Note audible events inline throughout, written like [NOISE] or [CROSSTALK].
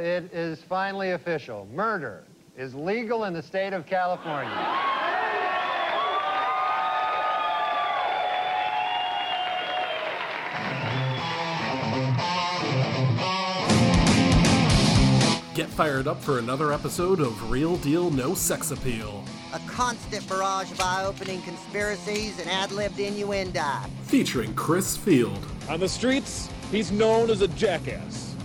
It is finally official. Murder is legal in the state of California. Get fired up for another episode of Real Deal No Sex Appeal, A constant barrage of eye-opening conspiracies and ad-libbed innuendo. featuring Chris Field, On the streets, he's known as a jackass.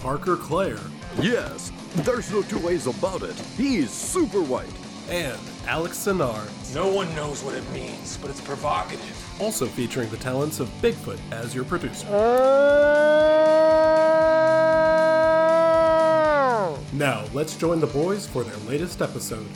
Parker Clare, Yes, there's no two ways about it. He's super white. and Alex Sinar. No one knows what it means, but it's provocative. Also featuring the talents of Bigfoot as your producer. Uh. Now, let's join the boys for their latest episode.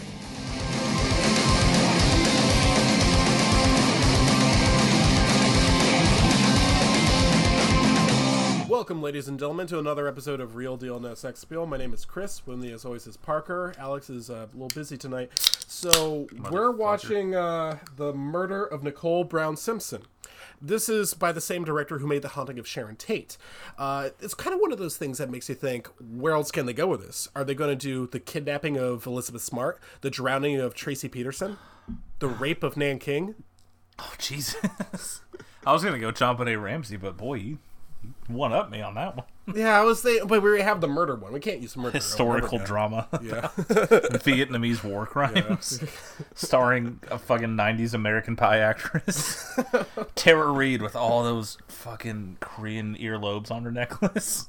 Welcome, ladies and gentlemen, to another episode of Real Deal No Sex Appeal. My name is Chris. With me, as always, is Parker. Alex is uh, a little busy tonight, so we're watching uh, the murder of Nicole Brown Simpson. This is by the same director who made The Haunting of Sharon Tate. Uh, it's kind of one of those things that makes you think, where else can they go with this? Are they going to do the kidnapping of Elizabeth Smart, the drowning of Tracy Peterson, the rape of Nanking? Oh Jesus! [LAUGHS] I was gonna go John A. Ramsey, but boy, you one up me on that one. [LAUGHS] Yeah, I was saying, but we have the murder one. We can't use murder. Historical again. drama, Yeah. [LAUGHS] Vietnamese war crimes, [LAUGHS] starring a fucking '90s American Pie actress, Tara Reid with all those fucking Korean earlobes on her necklace.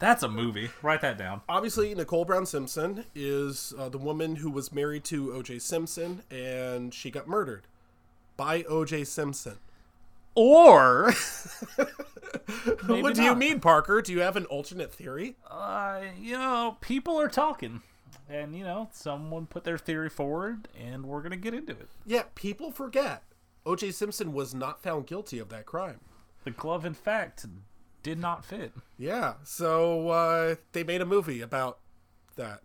That's a movie. Write that down. obviously Nicole Brown Simpson is uh, the woman who was married to O.J. Simpson, and she got murdered by O.J. Simpson. Or, [LAUGHS] what do you mean, Parker? Do you have an alternate theory? uh, you know, people are talking, and you know, someone put their theory forward, and we're gonna get into it. Yeah, people forget O.J. Simpson was not found guilty of that crime. The glove, in fact, did not fit. Yeah, so uh, they made a movie about that.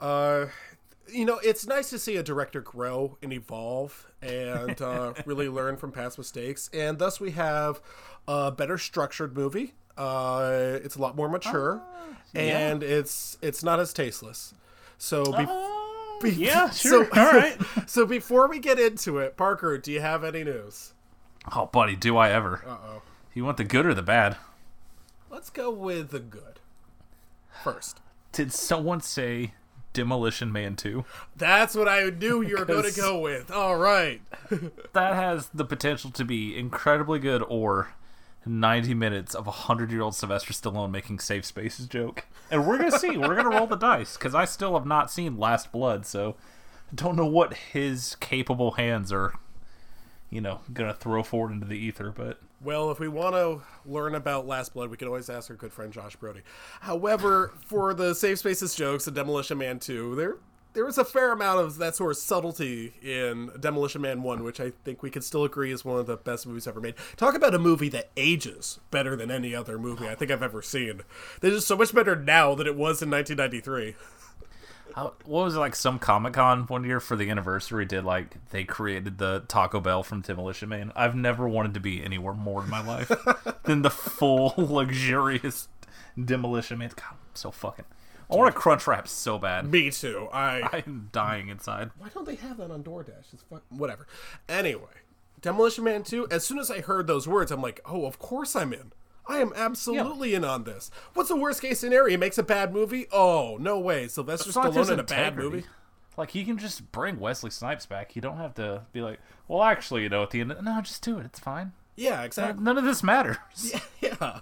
Uh, you know, it's nice to see a director grow and evolve and uh, [LAUGHS] really learn from past mistakes. And thus, we have a better structured movie. Uh, it's a lot more mature, and it's it's not as tasteless. So, be- be- yeah, [LAUGHS] sure. So, All right. [LAUGHS] so before we get into it, Parker, do you have any news? Oh, buddy, do I ever? Uh oh. You want the good or the bad? Let's go with the good first. Did someone say Demolition Man 2? That's what I knew you were going to go with. All right. [LAUGHS] That has the potential to be incredibly good or 90 minutes of a 100 year old Sylvester Stallone making safe spaces joke. And we're going to see. We're going to roll the dice because I still have not seen Last Blood, so I don't know what his capable hands are, you know, going to throw forward into the ether, but. Well, if we want to learn about Last Blood, we can always ask our good friend Josh Brody. However, for the Safe Spaces jokes and Demolition Man 2, there there was a fair amount of that sort of subtlety in Demolition Man 1, which I think we can still agree is one of the best movies ever made. Talk about a movie that ages better than any other movie I think I've ever seen. This is so much better now than it was in 1993. How, what was it like? Some Comic Con one year for the anniversary did like they created the Taco Bell from Demolition Man. I've never wanted to be anywhere more in my life [LAUGHS] than the full luxurious Demolition Man. God, I'm so fucking. I want a crunch wrap so bad. Me too. I [LAUGHS] I'm dying inside. Why don't they have that on DoorDash? It's fuck, whatever. Anyway, Demolition Man 2, as soon as I heard those words, I'm like, oh, of course I'm in. I am absolutely in on this. What's the worst case scenario? He makes a bad movie? Oh, no way. Sylvester It's Stallone in a bad movie? Like he can just bring Wesley Snipes back. You don't have to be like, well, actually, you know, at the end, no, just do it. It's fine. Yeah, exactly. None of this matters. [LAUGHS] Yeah.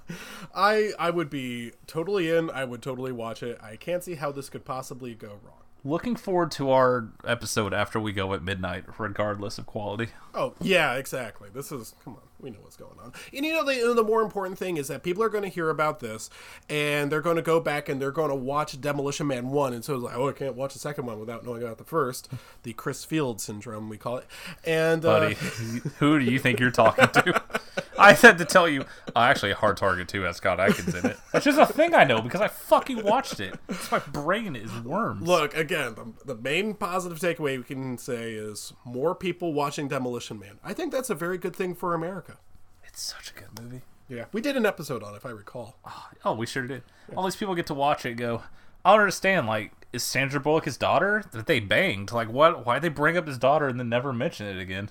I I would be totally in. I would totally watch it. I can't see how this could possibly go wrong. Looking forward to our episode after we go at midnight, regardless of quality. Oh yeah, exactly. This is come on. We know what's going on. And you know the the more important thing is that people are going to hear about this, and they're going to go back and they're going to watch Demolition Man one, and so it's like, oh, I can't watch the second one without knowing about the first, the Chris Field syndrome we call it. And uh. [LAUGHS] Who do you think you're talking to? [LAUGHS] I had to tell you. Uh, actually, a Hard Target 2 has Scott Adkins in it. [LAUGHS] That's just a thing I know because I fucking watched it. It's my brain is worms. Look again. The, the main positive takeaway we can say is more people watching Demolition Man. I think that's a very good thing for America. it's such a good movie. Yeah, we did an episode on it, if I recall. Oh, we sure did. All these people get to watch it and go, I don't understand. Like, is Sandra Bullock his daughter? That they banged? Like, what? Why they bring up his daughter and then never mention it again?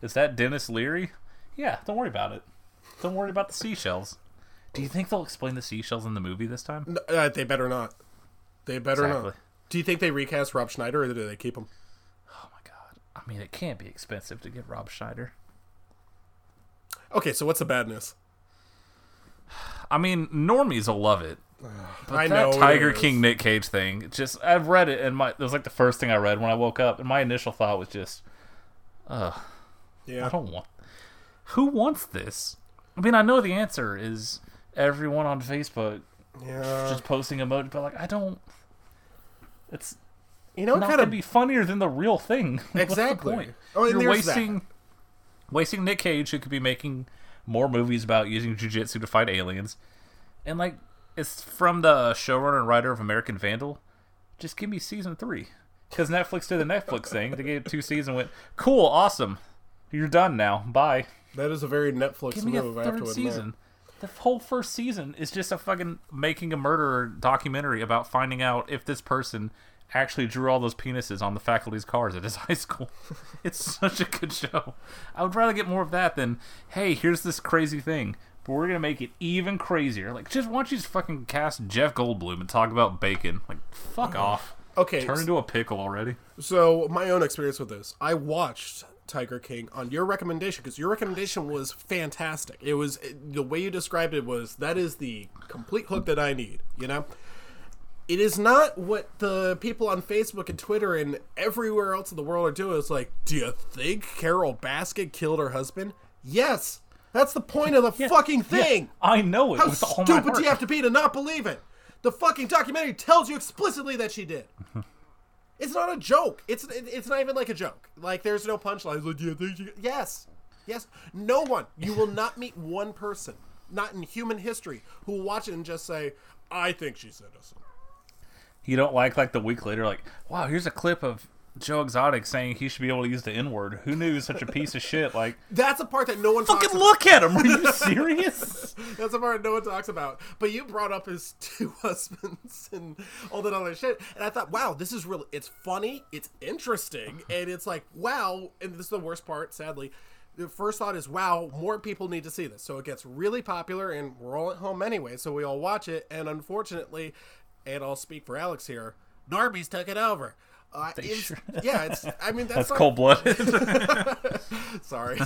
Is that Denis Leary? Yeah, don't worry about it. Don't worry about the seashells. Do you think they'll explain the seashells in the movie this time? No, uh, they better not. They better Exactly. not. Do you think they recast Rob Schneider or do they keep him? I mean, it can't be expensive to get Rob Schneider. Okay, so what's the bad news? I mean, normies will love it. [SIGHS] But I that know Tiger. King Nick Cage thing, just I've read it and my it was like the first thing I read when I woke up, and my initial thought was just, I Yeah. I don't want. Who wants this? I mean, I know the answer is everyone on Facebook Yeah. just posting emoji, but like I don't. It's You know, not kind of be funnier than the real thing. [LAUGHS] What's the Exactly. point? Oh, and You're there's that. wasting wasting Nick Cage, who could be making more movies about using jujitsu to fight aliens, and like it's from the showrunner and writer of American Vandal. Just give me season three, because Netflix did the Netflix thing. They gave it two seasons, and went cool, awesome. You're done now. Bye. That is a very Netflix Give me a move. I have to third admit. season. The whole first season is just a fucking making a murderer documentary about finding out if this person actually drew all those penises on the faculty's cars at his [LAUGHS] high school. It's such a good show. I would rather get more of that than, hey, here's this crazy thing, but we're gonna make it even crazier. Like, just why don't you just fucking cast Jeff Goldblum and talk about bacon? Like, fuck mm-hmm. off. Okay, Turn into a pickle already. So my own experience with this, I watched Tiger King on your recommendation because your recommendation was fantastic. It was the way you described it was that is the complete hook that I need. You know, it is not what the people on Facebook and Twitter and everywhere else in the world are doing. It's like, do you think Carole Baskin killed her husband? Yes, that's the point of the [LAUGHS] fucking thing. I know it How with all my stupid do you have to be to not believe it? The fucking documentary tells you explicitly that she did. [LAUGHS] It's not a joke. It's it's not even like a joke. Like there's no punchline. Like, do you think she... Yes, yes. No one. You will not meet one person, not in human history, who will watch it and just say, "I think she's innocent." You don't like like the week later, like, wow, here's a clip of Joe Exotic saying he should be able to use the N word. Who knew such a piece of shit? Like, That's a part that no one talks fucking look at him. Are you [LAUGHS] serious? That's the part no one talks about. But you brought up his [LAUGHS] two husbands and all that other shit, and I thought, wow, this is really. It's funny, it's interesting, and it's like, wow. And this is the worst part, sadly. The first thought is, wow, more people need to see this. So it gets really popular, and we're all at home anyway, so we all watch it. And unfortunately, and I'll speak for Alex here, Norby's took it over. Uh, it's- sure- yeah, [LAUGHS] it's. I mean, that's, That's cold blooded. [LAUGHS] [LAUGHS] Sorry,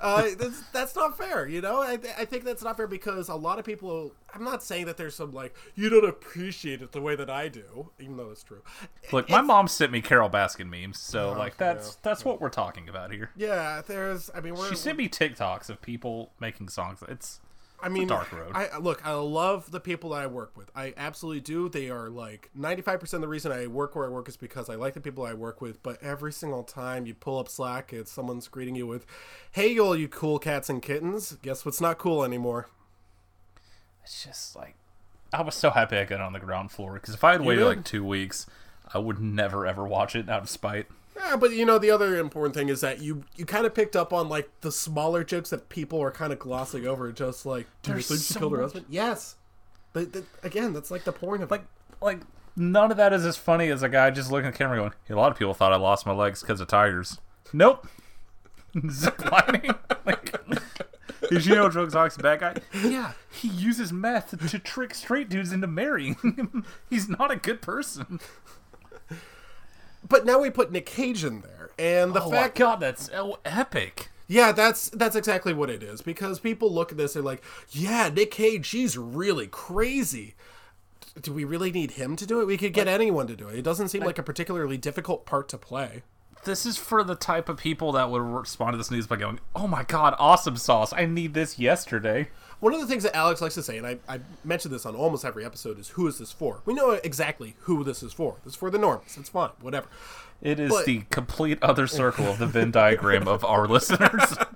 uh, that's, that's not fair. You know, I, I think that's not fair because a lot of people. I'm not saying that there's some like you don't appreciate it the way that I do, even though it's true. Look, my mom sent me Carole Baskin memes, so like that's that's what we're talking about here. Yeah, there's. I mean, we're. She sent me TikToks of people making songs. It's I mean, dark road. I look. I love the people that I work with. I absolutely do. They are like 95 percent of the reason I work where I work is because I like the people I work with. But every single time you pull up Slack, it's someone's greeting you with, "Hey, you all you cool cats and kittens. Guess what's not cool anymore." it's just like I was so happy I got on the ground floor because if I had waited like two weeks, I would never ever watch it out of spite. Yeah, but you know the other important thing is that you you kind of picked up on like the smaller jokes that people are kind of glossing over. Just like, do you think she so killed her husband? Yes. But, that- again, that's like the point of Like it. like none of that is as funny as a guy just looking at the camera going, "A lot of people thought I lost my legs because of tigers." Nope. [LAUGHS] Ziplining. [LAUGHS] like, [LAUGHS] did you know Joe Exotic's a bad guy? Yeah, he uses meth to trick straight dudes into marrying him. He's not a good person. But now we put Nick Cage in there, and the oh fact my god, that's so epic. Yeah, that's that's exactly what it is. Because people look at this and like, yeah, Nick Cage, she's really crazy. Do we really need him to do it? We could get anyone to do it. It doesn't seem like a particularly difficult part to play. This is for the type of people that would respond to this news by going, "Oh my god, awesome sauce! I need this yesterday." One of the things that Alex likes to say, and I, I mentioned this on almost every episode, is who is this for? We know exactly who this is for. This is for the normies. It's fine, whatever. It is But- the complete other circle of the Venn diagram of our listeners. [LAUGHS]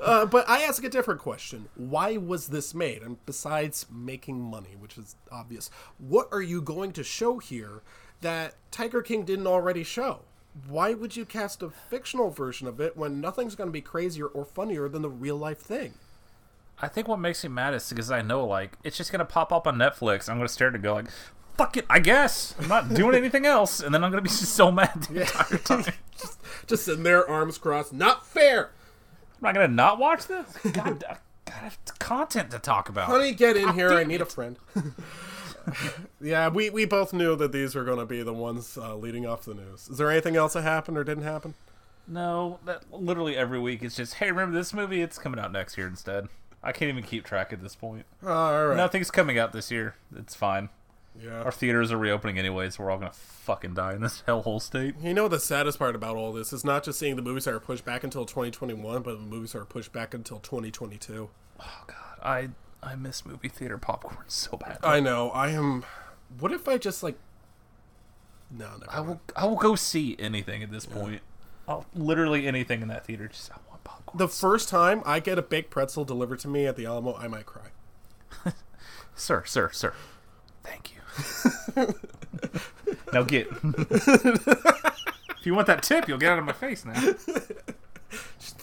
Uh, but I ask a different question. Why was this made? And besides making money, which is obvious, what are you going to show here that Tiger King didn't already show? Why would you cast a fictional version of it when nothing's going to be crazier or funnier than the real life thing? I think what makes me mad is because I know like it's just gonna pop up on Netflix. I'm gonna stare at it and go like, "Fuck it, I guess I'm not doing anything else," and then I'm gonna be just [LAUGHS] so mad the entire time. [LAUGHS] Just sitting there, arms crossed. Not fair. I'm not gonna not watch this. [LAUGHS] God, I have content to talk about. Honey, get in here. I need a friend. yeah, we, we both knew that these were going to be the ones uh, leading off the news. Is there anything else that happened or didn't happen? No, that literally every week it's just, hey, remember this movie? It's coming out next year instead. I can't even keep track at this point. Oh, all right. Nothing's coming out this year. It's fine. Yeah. Our theaters are reopening anyway, so we're all gonna fucking die in this [LAUGHS] hellhole state. You know the saddest part about all this is not just seeing the movies that are pushed back until 2021, but the movies that are pushed back until 2022. Oh god, I I miss movie theater popcorn [LAUGHS] so bad. I know. I am. What if I just like? No, never I will I will go see anything at this point. I'll literally anything in that theater. Just I. The first time I get a baked pretzel delivered to me at the Alamo, I might cry. [LAUGHS] sir, sir, sir. Thank you. [LAUGHS] now get. [LAUGHS] if you want that tip, you'll get out of my face now.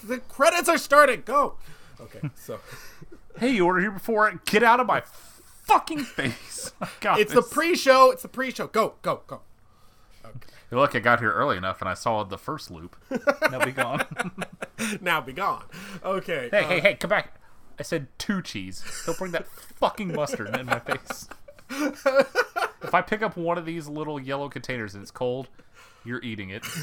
The credits are starting. Go. Okay, so Hey, you ordered here before. Get out of my fucking face. It's the pre-show. It's the pre-show. Go, go, go. Look, I got here early enough, and I saw the first loop. Now be gone. [LAUGHS] Now be gone. Okay. hey, uh, hey, hey, come back! I said two cheese. Don't bring that fucking mustard in my face. [LAUGHS] if I pick up one of these little yellow containers and it's cold, you're eating it. [LAUGHS]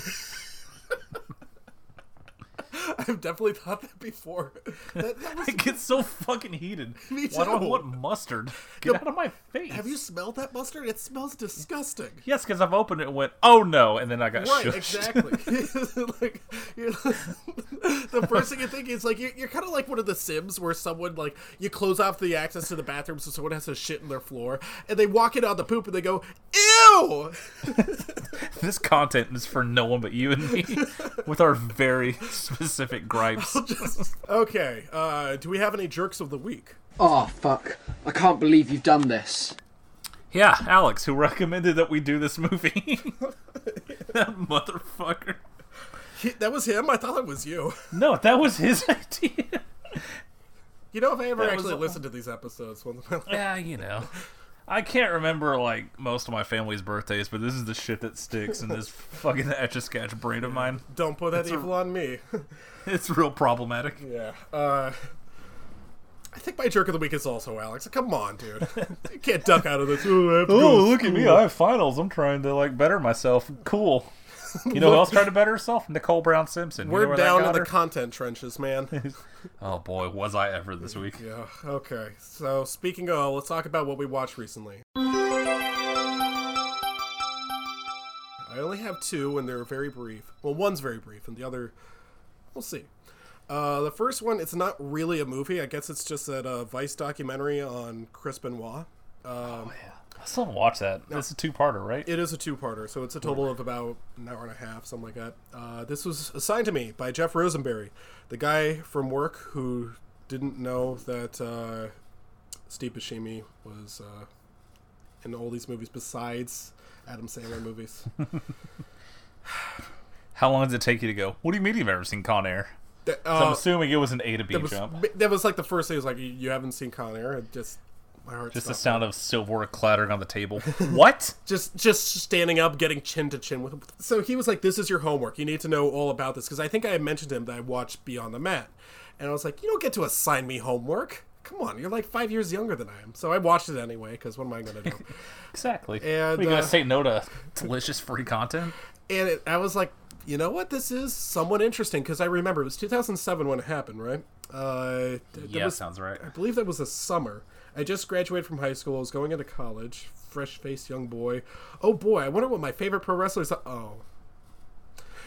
I've definitely thought that before. That, that [LAUGHS] was, It gets so fucking heated. [LAUGHS] Me Why do I want mustard? [LAUGHS] Get No, out of my face. have you smelled that mustard? It smells disgusting. Yes, because I've opened it and went, oh no, and then I got Right, shushed. exactly. like, the first thing you think is like you're, you're kind of like one of the Sims where someone like you close off the access to the bathroom so someone has to shit in their floor, and they walk in on the poop and they go, "Ew!" this content is for no one but you and me, with our very specific gripes. Okay, uh, do we have any jerks of the week? Oh, fuck. I can't believe you've done this. Yeah, Alex, who recommended that we do this movie. [LAUGHS] that motherfucker. He- that was him. I thought it was you. No, that was his [LAUGHS] idea. You know, if I ever That actually all- listened to these episodes, one of my yeah, you know. I can't remember like most of my family's birthdays, but this is the shit that sticks in this [LAUGHS] fucking etch a sketch brain of mine. don't put that evil on me. [LAUGHS] It's real problematic. Yeah. Uh, I think my jerk of the week is also Alex. Come on, dude. [LAUGHS] you can't duck out of this. Oh, I have to go Oh, look at me! I have finals. I'm trying to like better myself. Cool. [LAUGHS] You know who else tried to better herself? Nicole Brown Simpson. You We're where that down got in the content trenches, man. oh boy, was I ever this week? yeah. Okay. So speaking of, let's talk about what we watched recently. I only have two, and they're very brief. Well, one's very brief, and the other, we'll see. Uh, the first one, it's not really a movie. I guess it's just that uh, Vice documentary on Chris Benoit. Um, I still haven't watched that. It's a two-parter, right? It is a two-parter, so it's a total of about an hour and a half, something like that. Uh, this was assigned to me by Jeff Rosenberry, the guy from work who didn't know that uh, Steve Buscemi was uh, in all these movies besides Adam Sandler movies. [LAUGHS] [SIGHS] [LAUGHS] How long does it take you to go? What do you mean you've ever seen Con Air? That, So I'm uh, assuming it was an A to B that was jump. that was like the first thing. Was like you- you haven't seen Con Air. It just my heart Just the sound of silver clattering on the table. [LAUGHS] what? just just standing up, getting chin to chin with him. So he was like, "This is your homework. You need to know all about this." Because I think I had mentioned to him that I watched Beyond the Mat, and I was like, "You don't get to assign me homework. Come on, you're like five years younger than I am." So I watched it anyway. Because what am I going to do? [LAUGHS] Exactly. And, we gotta uh, say no to delicious free content. and it, I was like, "You know what? This is somewhat interesting." Because I remember it was 2007 when it happened, right? Uh, Yeah, was- sounds right. I believe that was a summer. I just graduated from high school. I was going into college. Fresh faced young boy. Oh boy, I wonder what my favorite pro wrestlers are. Oh.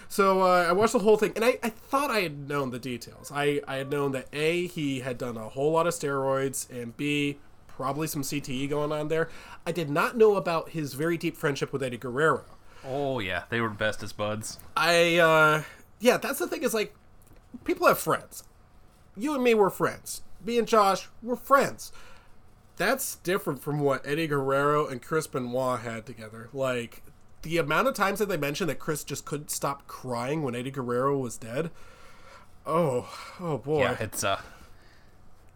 So uh, I watched the whole thing, and I, I thought I had known the details. I, I had known that A, he had done a whole lot of steroids, and B, probably some CTE going on there. I did not know about his very deep friendship with Eddie Guerrero. Oh yeah, they were best as buds. I uh yeah, that's the thing is like people have friends. You and me were friends. Me and Josh were friends. That's different from what Eddie Guerrero and Chris Benoit had together. Like the amount of times that they mentioned that Chris just couldn't stop crying when Eddie Guerrero was dead. Oh, oh boy. Yeah, it's uh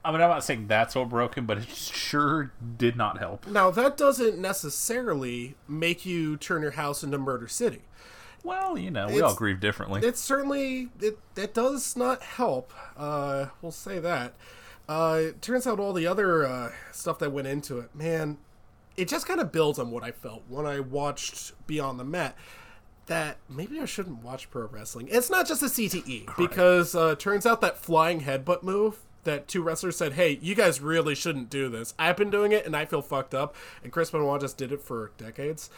I mean, I'm not saying that's what broke him, but it sure did not help. Now that doesn't necessarily make you turn your house into Murder City. Well, you know, we all grieve differently. It certainly it that does not help. Uh, we'll say that. Uh, it turns out all the other uh, stuff that went into it, man, it just kind of builds on what I felt when I watched Beyond the Mat. That maybe I shouldn't watch pro wrestling. It's not just a CTE because uh, turns out that flying headbutt move that two wrestlers said, "Hey, you guys really shouldn't do this." I've been doing it and I feel fucked up, and Chris Benoit just did it for decades.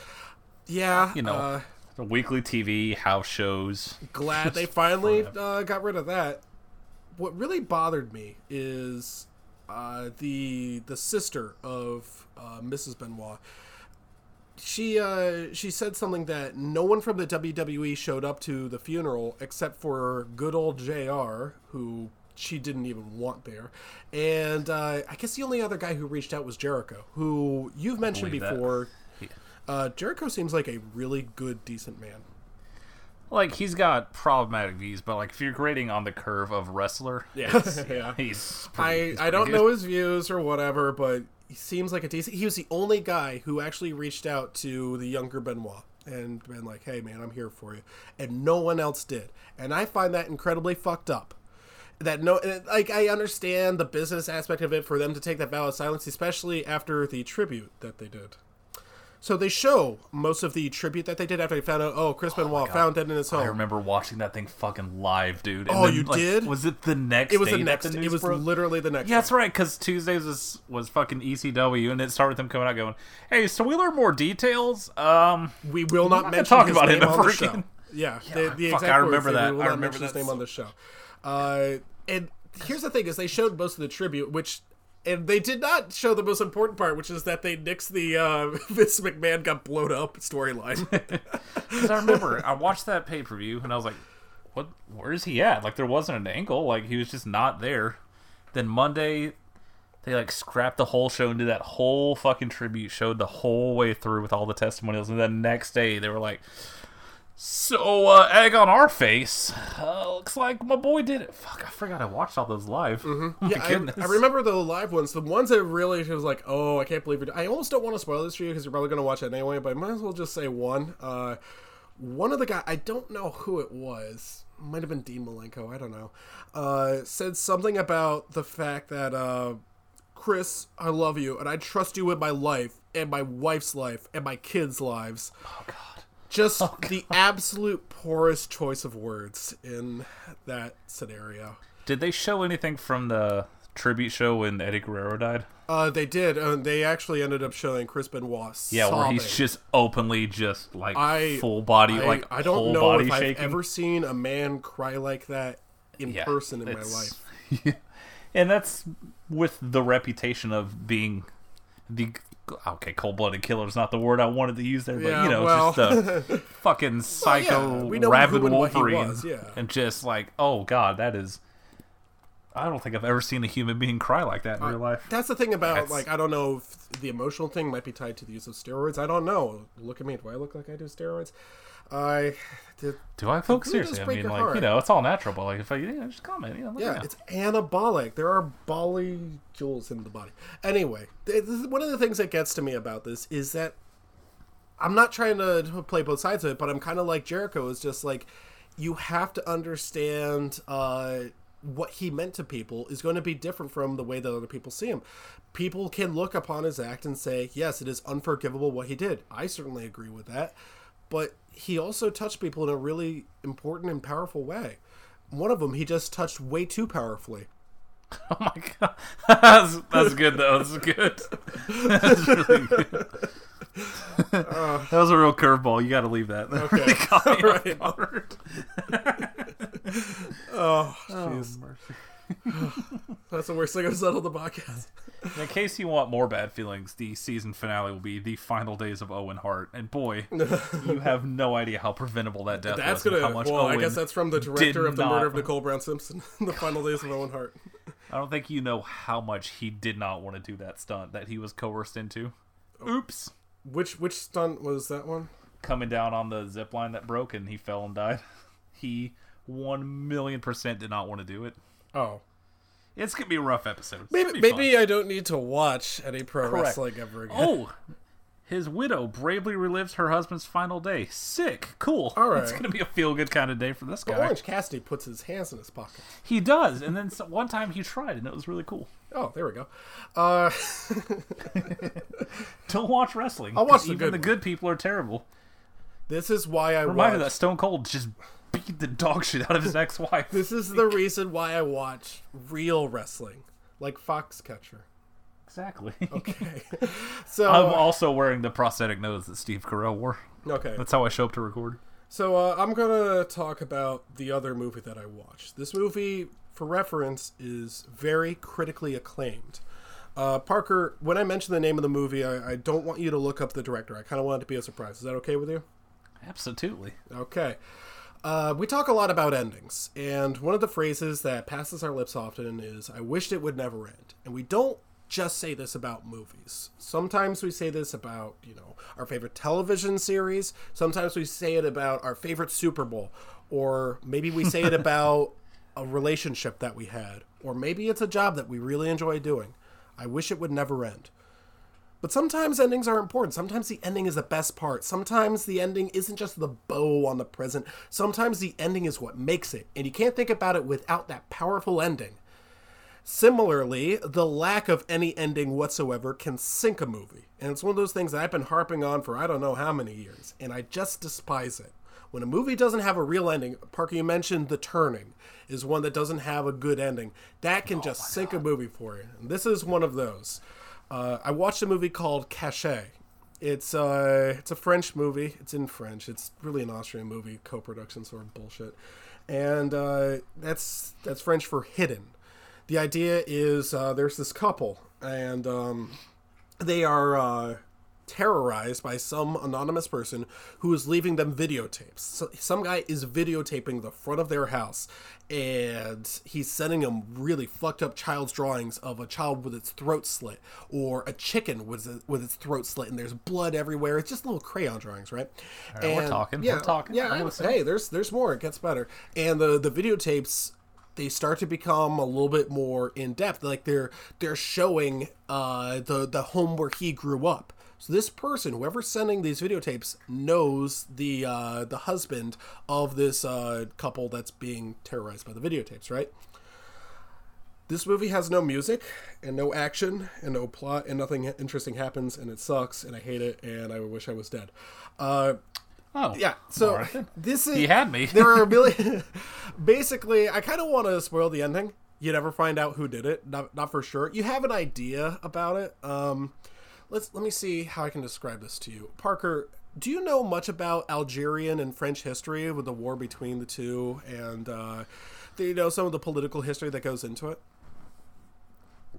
Yeah, you know, uh, the weekly TV house shows. glad they [LAUGHS] finally uh, got rid of that. What really bothered me is uh, the the sister of uh, Mrs. Benoit. She uh, she said something that no one from the WWE showed up to the funeral except for good old Jr. who she didn't even want there, and uh, I guess the only other guy who reached out was Jericho, who you've mentioned before. Uh, Jericho seems like a really good, decent man. Like he's got problematic views, but like if you're grading on the curve of wrestler, [LAUGHS] Yeah, [LAUGHS] yeah. he's. I, Pretty, he's I don't pretty know his views or whatever, but he seems like a decent. He was the only guy who actually reached out to the younger Benoit and been like, "Hey, man, I'm here for you," and no one else did. And I find that incredibly fucked up. That no, like I understand the business aspect of it for them to take that vow of silence, especially after the tribute that they did. So they show most of the tribute that they did after they found out. Oh, Chris Benoit found dead in his home. I remember watching that thing fucking live, dude. Oh, you did? Was it the next? It was day the next. the it was broke? literally the next. Yeah, that's right. Because Tuesdays was was fucking ECW, and it started with them coming out going, "Hey, so we learn more details." Um, We will not mention talk about it in on the the show. freaking- Yeah, the, fuck, exact I remember that. I remember his name on the show. Uh, and here's the thing: is they showed most of the tribute, which. And they did not show the most important part, which is that they nixed the uh, [LAUGHS] Vince McMahon got blown up storyline. [LAUGHS] Because I remember I watched that pay per view, and I was like, "What? Where is he at?" Like there wasn't an angle. Like he was just not there. Then Monday, they like scrapped the whole show and did that whole fucking tribute, showed the whole way through with all the testimonials, and then next day they were like. So, uh, egg on our face. Uh, looks like my boy did it. Fuck, I forgot I watched all those live. Mm-hmm. [LAUGHS] yeah, I, I remember the live ones. The ones that really was like, oh, I can't believe it. I almost don't want to spoil this for you because you're probably going to watch it anyway. But I might as well just say one. Uh, one of the guy, I don't know who it was. Might have been Dean Malenko. I don't know. Uh, said something about the fact that uh, Chris, I love you, and I trust you with my life and my wife's life and my kids' lives. Oh God. Just the absolute poorest choice of words in that scenario. Did they show anything from the tribute show when Eddie Guerrero died? Uh, they did. Uh, they actually ended up showing Chris Benoit. Yeah, where he's just openly just like I full body, I, like I don't whole know body if I've ever seen a man cry like that in Yeah, person in my it's- life. [LAUGHS] and that's with the reputation of being the okay cold-blooded killer is not the word I wanted to use there, but Yeah, you know, well- just a [LAUGHS] fucking psycho we know rabid Wolverine, was, yeah. and just like oh god, that is. I don't think I've ever seen a human being cry like that in real life. That's the thing about That's- like I don't know if the emotional thing might be tied to the use of steroids. I don't know. Look at me. Do I look like I do steroids? I did. Do I, folks? Seriously, I mean, like heart. you know, it's all natural, but like if I, you know, just comment, you know, Yeah, it's anabolic. There are molecules in the body. Anyway, this is one of the things that gets to me about this is that I'm not trying to play both sides of it, but I'm kind of like Jericho. Is just like you have to understand uh, what he meant to people is going to be different from the way that other people see him. People can look upon his act and say, "Yes, it is unforgivable what he did." I certainly agree with that, but he also touched people in a really important and powerful way. One of them, he just touched way too powerfully. [LAUGHS] Oh my god, [LAUGHS] that's, that's good though. That's good. [LAUGHS] That's really good. Uh. that was a real curveball. You got to leave that. Okay. really caught me off Right. Oh, oh, jeez. [LAUGHS] That's the worst thing I've said on the podcast. In case you want more bad feelings, the season finale will be the final days of Owen Hart, and boy, [LAUGHS] you have no idea how preventable that death That's was. gonna. how much Well, I guess that's from the director of the not- murder of Nicole Brown Simpson, [LAUGHS] the final days of Owen Hart. I don't think you know how much he did not want to do that stunt that he was coerced into. Oops. Which which stunt was that one? coming down on the zip line that broke and he fell and died. He one million percent did not want to do it. Oh, It's gonna be a rough episode. It's Maybe maybe I don't need to watch any pro Correct. wrestling ever again. Oh, his widow bravely relives her husband's final day. Sick, cool. All right. It's gonna be a feel good kind of day for this guy. Orange Cassidy puts his hands in his pocket. He does, and then one time he tried, and it was really cool. Oh, there we go. Uh, [LAUGHS] Don't watch wrestling. I'll watch the even good the good people are terrible. this is why I Remind me watch. that Stone Cold just beat the dog shit out of his ex-wife. This is the reason why I watch real wrestling, like Foxcatcher. exactly. Okay. [LAUGHS] so I'm also wearing the prosthetic nose that Steve Carell wore. okay. That's how I show up to record. So uh, I'm gonna talk about the other movie that I watched. This movie, for reference, is very critically acclaimed. Uh, Parker, when I mention the name of the movie, I, I don't want you to look up the director. I kind of want it to be a surprise. Is that okay with you? Absolutely. Okay. Uh, we talk a lot about endings, and one of the phrases that passes our lips often is, I wished it would never end. And we don't just say this about movies. Sometimes we say this about, you know, our favorite television series. Sometimes we say it about our favorite Super Bowl. Or maybe we say it [LAUGHS] about a relationship that we had. Or maybe it's a job that we really enjoy doing. I wish it would never end. But sometimes endings are important. Sometimes the ending is the best part. Sometimes the ending isn't just the bow on the present. Sometimes the ending is what makes it. And you can't think about it without that powerful ending. Similarly, the lack of any ending whatsoever can sink a movie. And it's one of those things that I've been harping on for I don't know how many years. And I just despise it. When a movie doesn't have a real ending, Parker, you mentioned The Turning is one that doesn't have a good ending. That can oh just sink a movie for you. And this is one of those. Uh, I watched a movie called Caché. It's uh, it's a French movie. It's in French. It's really an Austrian movie, co-production sort of bullshit, and uh, that's that's French for hidden. The idea is uh, there's this couple, and um, they are uh, terrorized by some anonymous person who is leaving them videotapes. So some guy is videotaping the front of their house, and he's sending them really fucked up child's drawings of a child with its throat slit, or a chicken with with its throat slit, and there's blood everywhere. It's just little crayon drawings, right? right, we're talking, we're Yeah, talking. Yeah, I'm hey, there's there's more. It gets better, and the the videotapes they start to become a little bit more in depth. Like they're they're showing uh, the the home where he grew up. So this person, whoever's sending these videotapes, knows the uh, the husband of this uh, couple that's being terrorized by the videotapes, right? This movie has no music and no action and no plot and nothing interesting happens and it sucks and I hate it and I wish I was dead. Uh, Oh, yeah, so this is He had me. there are a [LAUGHS] million. [LAUGHS] basically, I kind of want to spoil the ending. You never find out who did it, not not for sure. You have an idea about it. Um, let's let me see how I can describe this to you, Parker. Do you know much about Algerian and French history with the war between the two, and uh, do you know some of the political history that goes into it?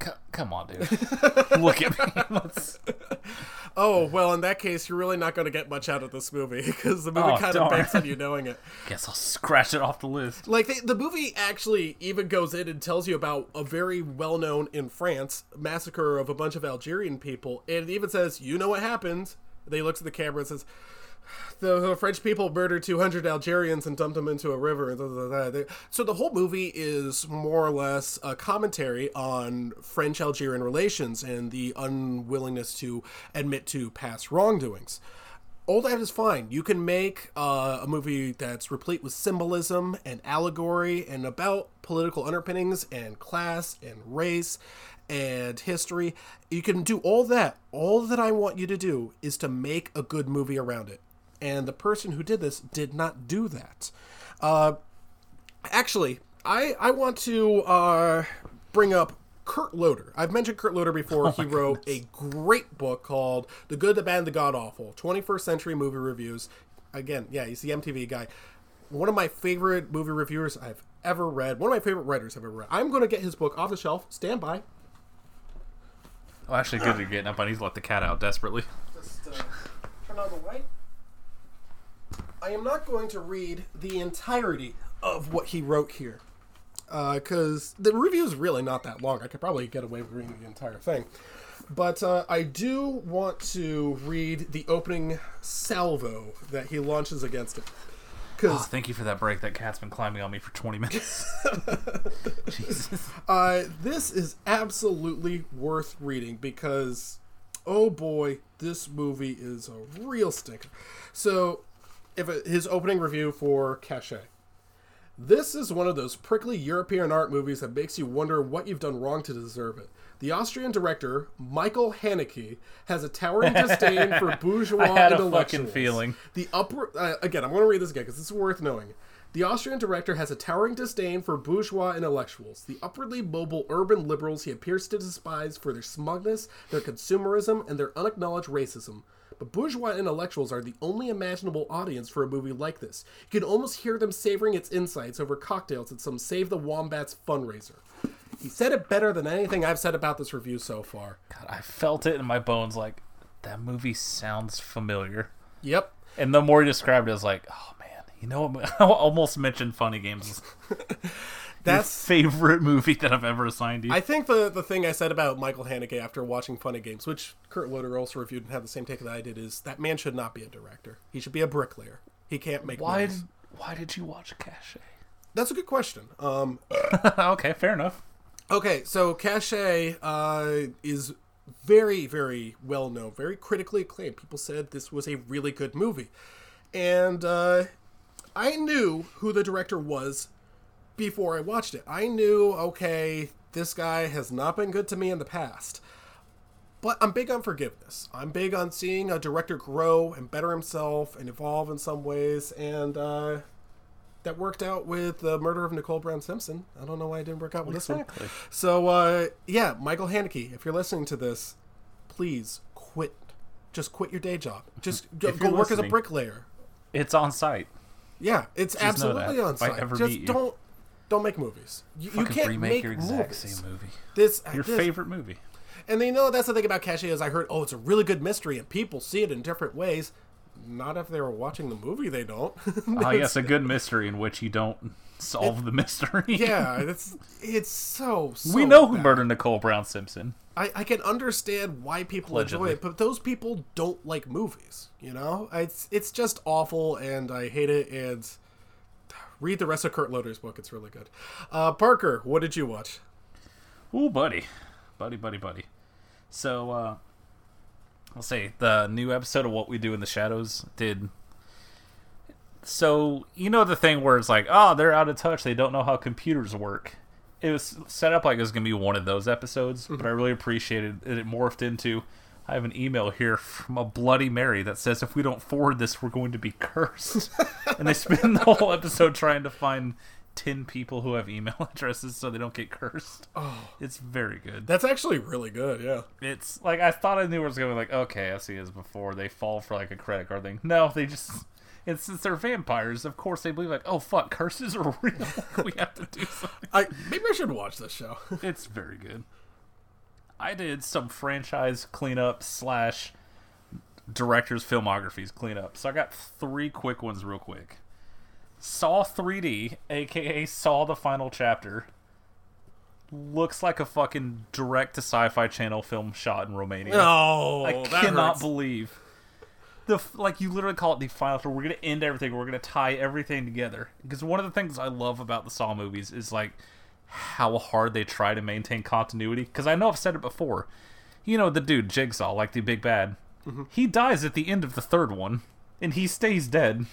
C- come on, dude. [LAUGHS] Look at me. Let's- [LAUGHS] Oh well, in that case, you're really not going to get much out of this movie because the movie Oh, kind of banks on you knowing it. Guess I'll scratch it off the list. Like the, the movie actually even goes in and tells you about a very well known in France massacre of a bunch of Algerian people, and it even says, "You know what happened." They he looks at the camera and says, "The, the French people murdered 200 Algerians and dumped them into a river." So the whole movie is more or less a commentary on French Algerian relations and the unwillingness to admit to past wrongdoings all that is fine. You can make uh, a movie that's replete with symbolism and allegory and about political underpinnings and class and race and history. You can do all that. All that I want you to do is to make a good movie around it. And the person who did this did not do that. Uh, actually, I I want to uh, bring up Kurt Loder. I've mentioned Kurt Loder before. he wrote a great book called The Good, the Bad, and the God Awful 21st Century Movie Reviews. Again, yeah, he's the MTV guy. One of my favorite movie reviewers I've ever read. One of my favorite writers I've ever read. I'm going to get his book off the shelf. Stand by. Oh, actually, good you're getting up. I need to let the cat out desperately. Just uh, turn on the light. I am not going to read the entirety of what he wrote here. Because the review is really not that long. I could probably get away with reading the entire thing. But uh, I do want to read the opening salvo that he launches against it. because Oh, thank you for that break. That cat's been climbing on me for 20 minutes. [LAUGHS] Jesus. Uh, this is absolutely worth reading because, oh boy, this movie is a real stinker. So, if it, his opening review for Caché. This is one of those prickly European art movies that makes you wonder what you've done wrong to deserve it. The Austrian director Michael Haneke has a towering disdain for [LAUGHS] bourgeois I had a intellectuals. fucking feeling. The upper uh, again, I'm going to read this again because it's worth knowing. The Austrian director has a towering disdain for bourgeois intellectuals, the upwardly mobile urban liberals he appears to despise for their smugness, their consumerism, and their unacknowledged racism. But bourgeois intellectuals are the only imaginable audience for a movie like this. You can almost hear them savoring its insights over cocktails at some Save the Wombats fundraiser. He said it better than anything I've said about this review so far. God, I felt it in my bones like, that movie sounds familiar. Yep. And the more he described it, I was like, oh man, you know what? [LAUGHS] I almost mentioned Funny Games. [LAUGHS] That's favorite movie that I've ever assigned you. I think the the thing I said about Michael Haneke after watching Funny Games, which Kurt Loder also reviewed and had the same take that I did, is that man should not be a director. He should be a bricklayer. He can't make why movies. did why did you watch Caché? That's a good question. Um, [LAUGHS] okay, fair enough. okay, so Caché uh, is very, very well known, very critically acclaimed. People said this was a really good movie, and uh, I knew who the director was before I watched it. I knew, okay, this guy has not been good to me in the past. But I'm big on forgiveness. I'm big on seeing a director grow and better himself and evolve in some ways. And uh, that worked out with the murder of Nicole Brown Simpson. I don't know why it didn't work out with this one. So, uh, yeah, Michael Haneke, if you're listening to this, please quit. Just quit your day job. Just go, go work as a bricklayer. It's on site. Yeah, it's know absolutely on site. Just don't don't make movies. You, you can't remake make your exact movies. same movie. This uh, Your this- favorite movie. and they know that's the thing about Caché is I heard, oh, it's a really good mystery, and people see it in different ways. Not if they were watching the movie, they don't. [LAUGHS] Oh yes, a good mystery in which you don't solve the mystery. [LAUGHS] yeah, [LAUGHS] it's it's so. so we know who murdered Nicole Brown Simpson. I, I can understand why people enjoy it, but those people don't like movies. You know, it's it's just awful, and I hate it. And read the rest of Kurt Loder's book; it's really good. Uh, Parker, what did you watch? Ooh, buddy, buddy, buddy, buddy. So, uh, I'll say the new episode of What We Do in the Shadows did. So you know the thing where it's like, oh, they're out of touch. They don't know how computers work. It was set up like it was gonna be one of those episodes, but I really appreciated it. It morphed into. I have an email here from a Bloody Mary that says if we don't forward this, we're going to be cursed. [LAUGHS] and they spend the whole episode trying to find ten people who have email [LAUGHS] addresses so they don't get cursed. Oh, it's very good. That's actually really good. Yeah. It's like I thought I knew it was going to be like, okay, I see this before. They fall for like a credit card thing. No, they just it's since they're vampires, of course they believe like, oh fuck, curses are [LAUGHS] real. we have to do something. I maybe I should watch this show. It's very good. I did some franchise cleanup slash directors filmographies cleanup. So I got three quick ones real quick. Saw 3D, aka Saw the Final Chapter, looks like a fucking direct to sci-fi channel film shot in Romania. Oh, I cannot hurts. believe the like you literally call it the final. We're gonna end everything. We're gonna tie everything together. Because one of the things I love about the Saw movies is like how hard they try to maintain continuity. Because I know I've said it before. You know the dude Jigsaw, like the big bad. Mm-hmm. He dies at the end of the third one, and he stays dead.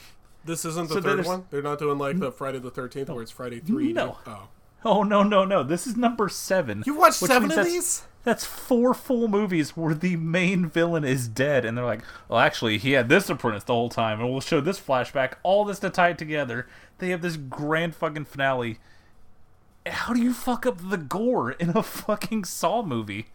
This isn't the So third one. They're not doing like the Friday the Thirteenth, where it's Friday three. No. Oh, Oh no no no! This is number seven. you watched seven of that's- these? That's four full movies where the main villain is dead, and they're like, "Well, actually, he had this apprentice the whole time, and we'll show this flashback, all this to tie it together." They have this grand fucking finale. How do you fuck up the gore in a [LAUGHS] fucking Saw movie?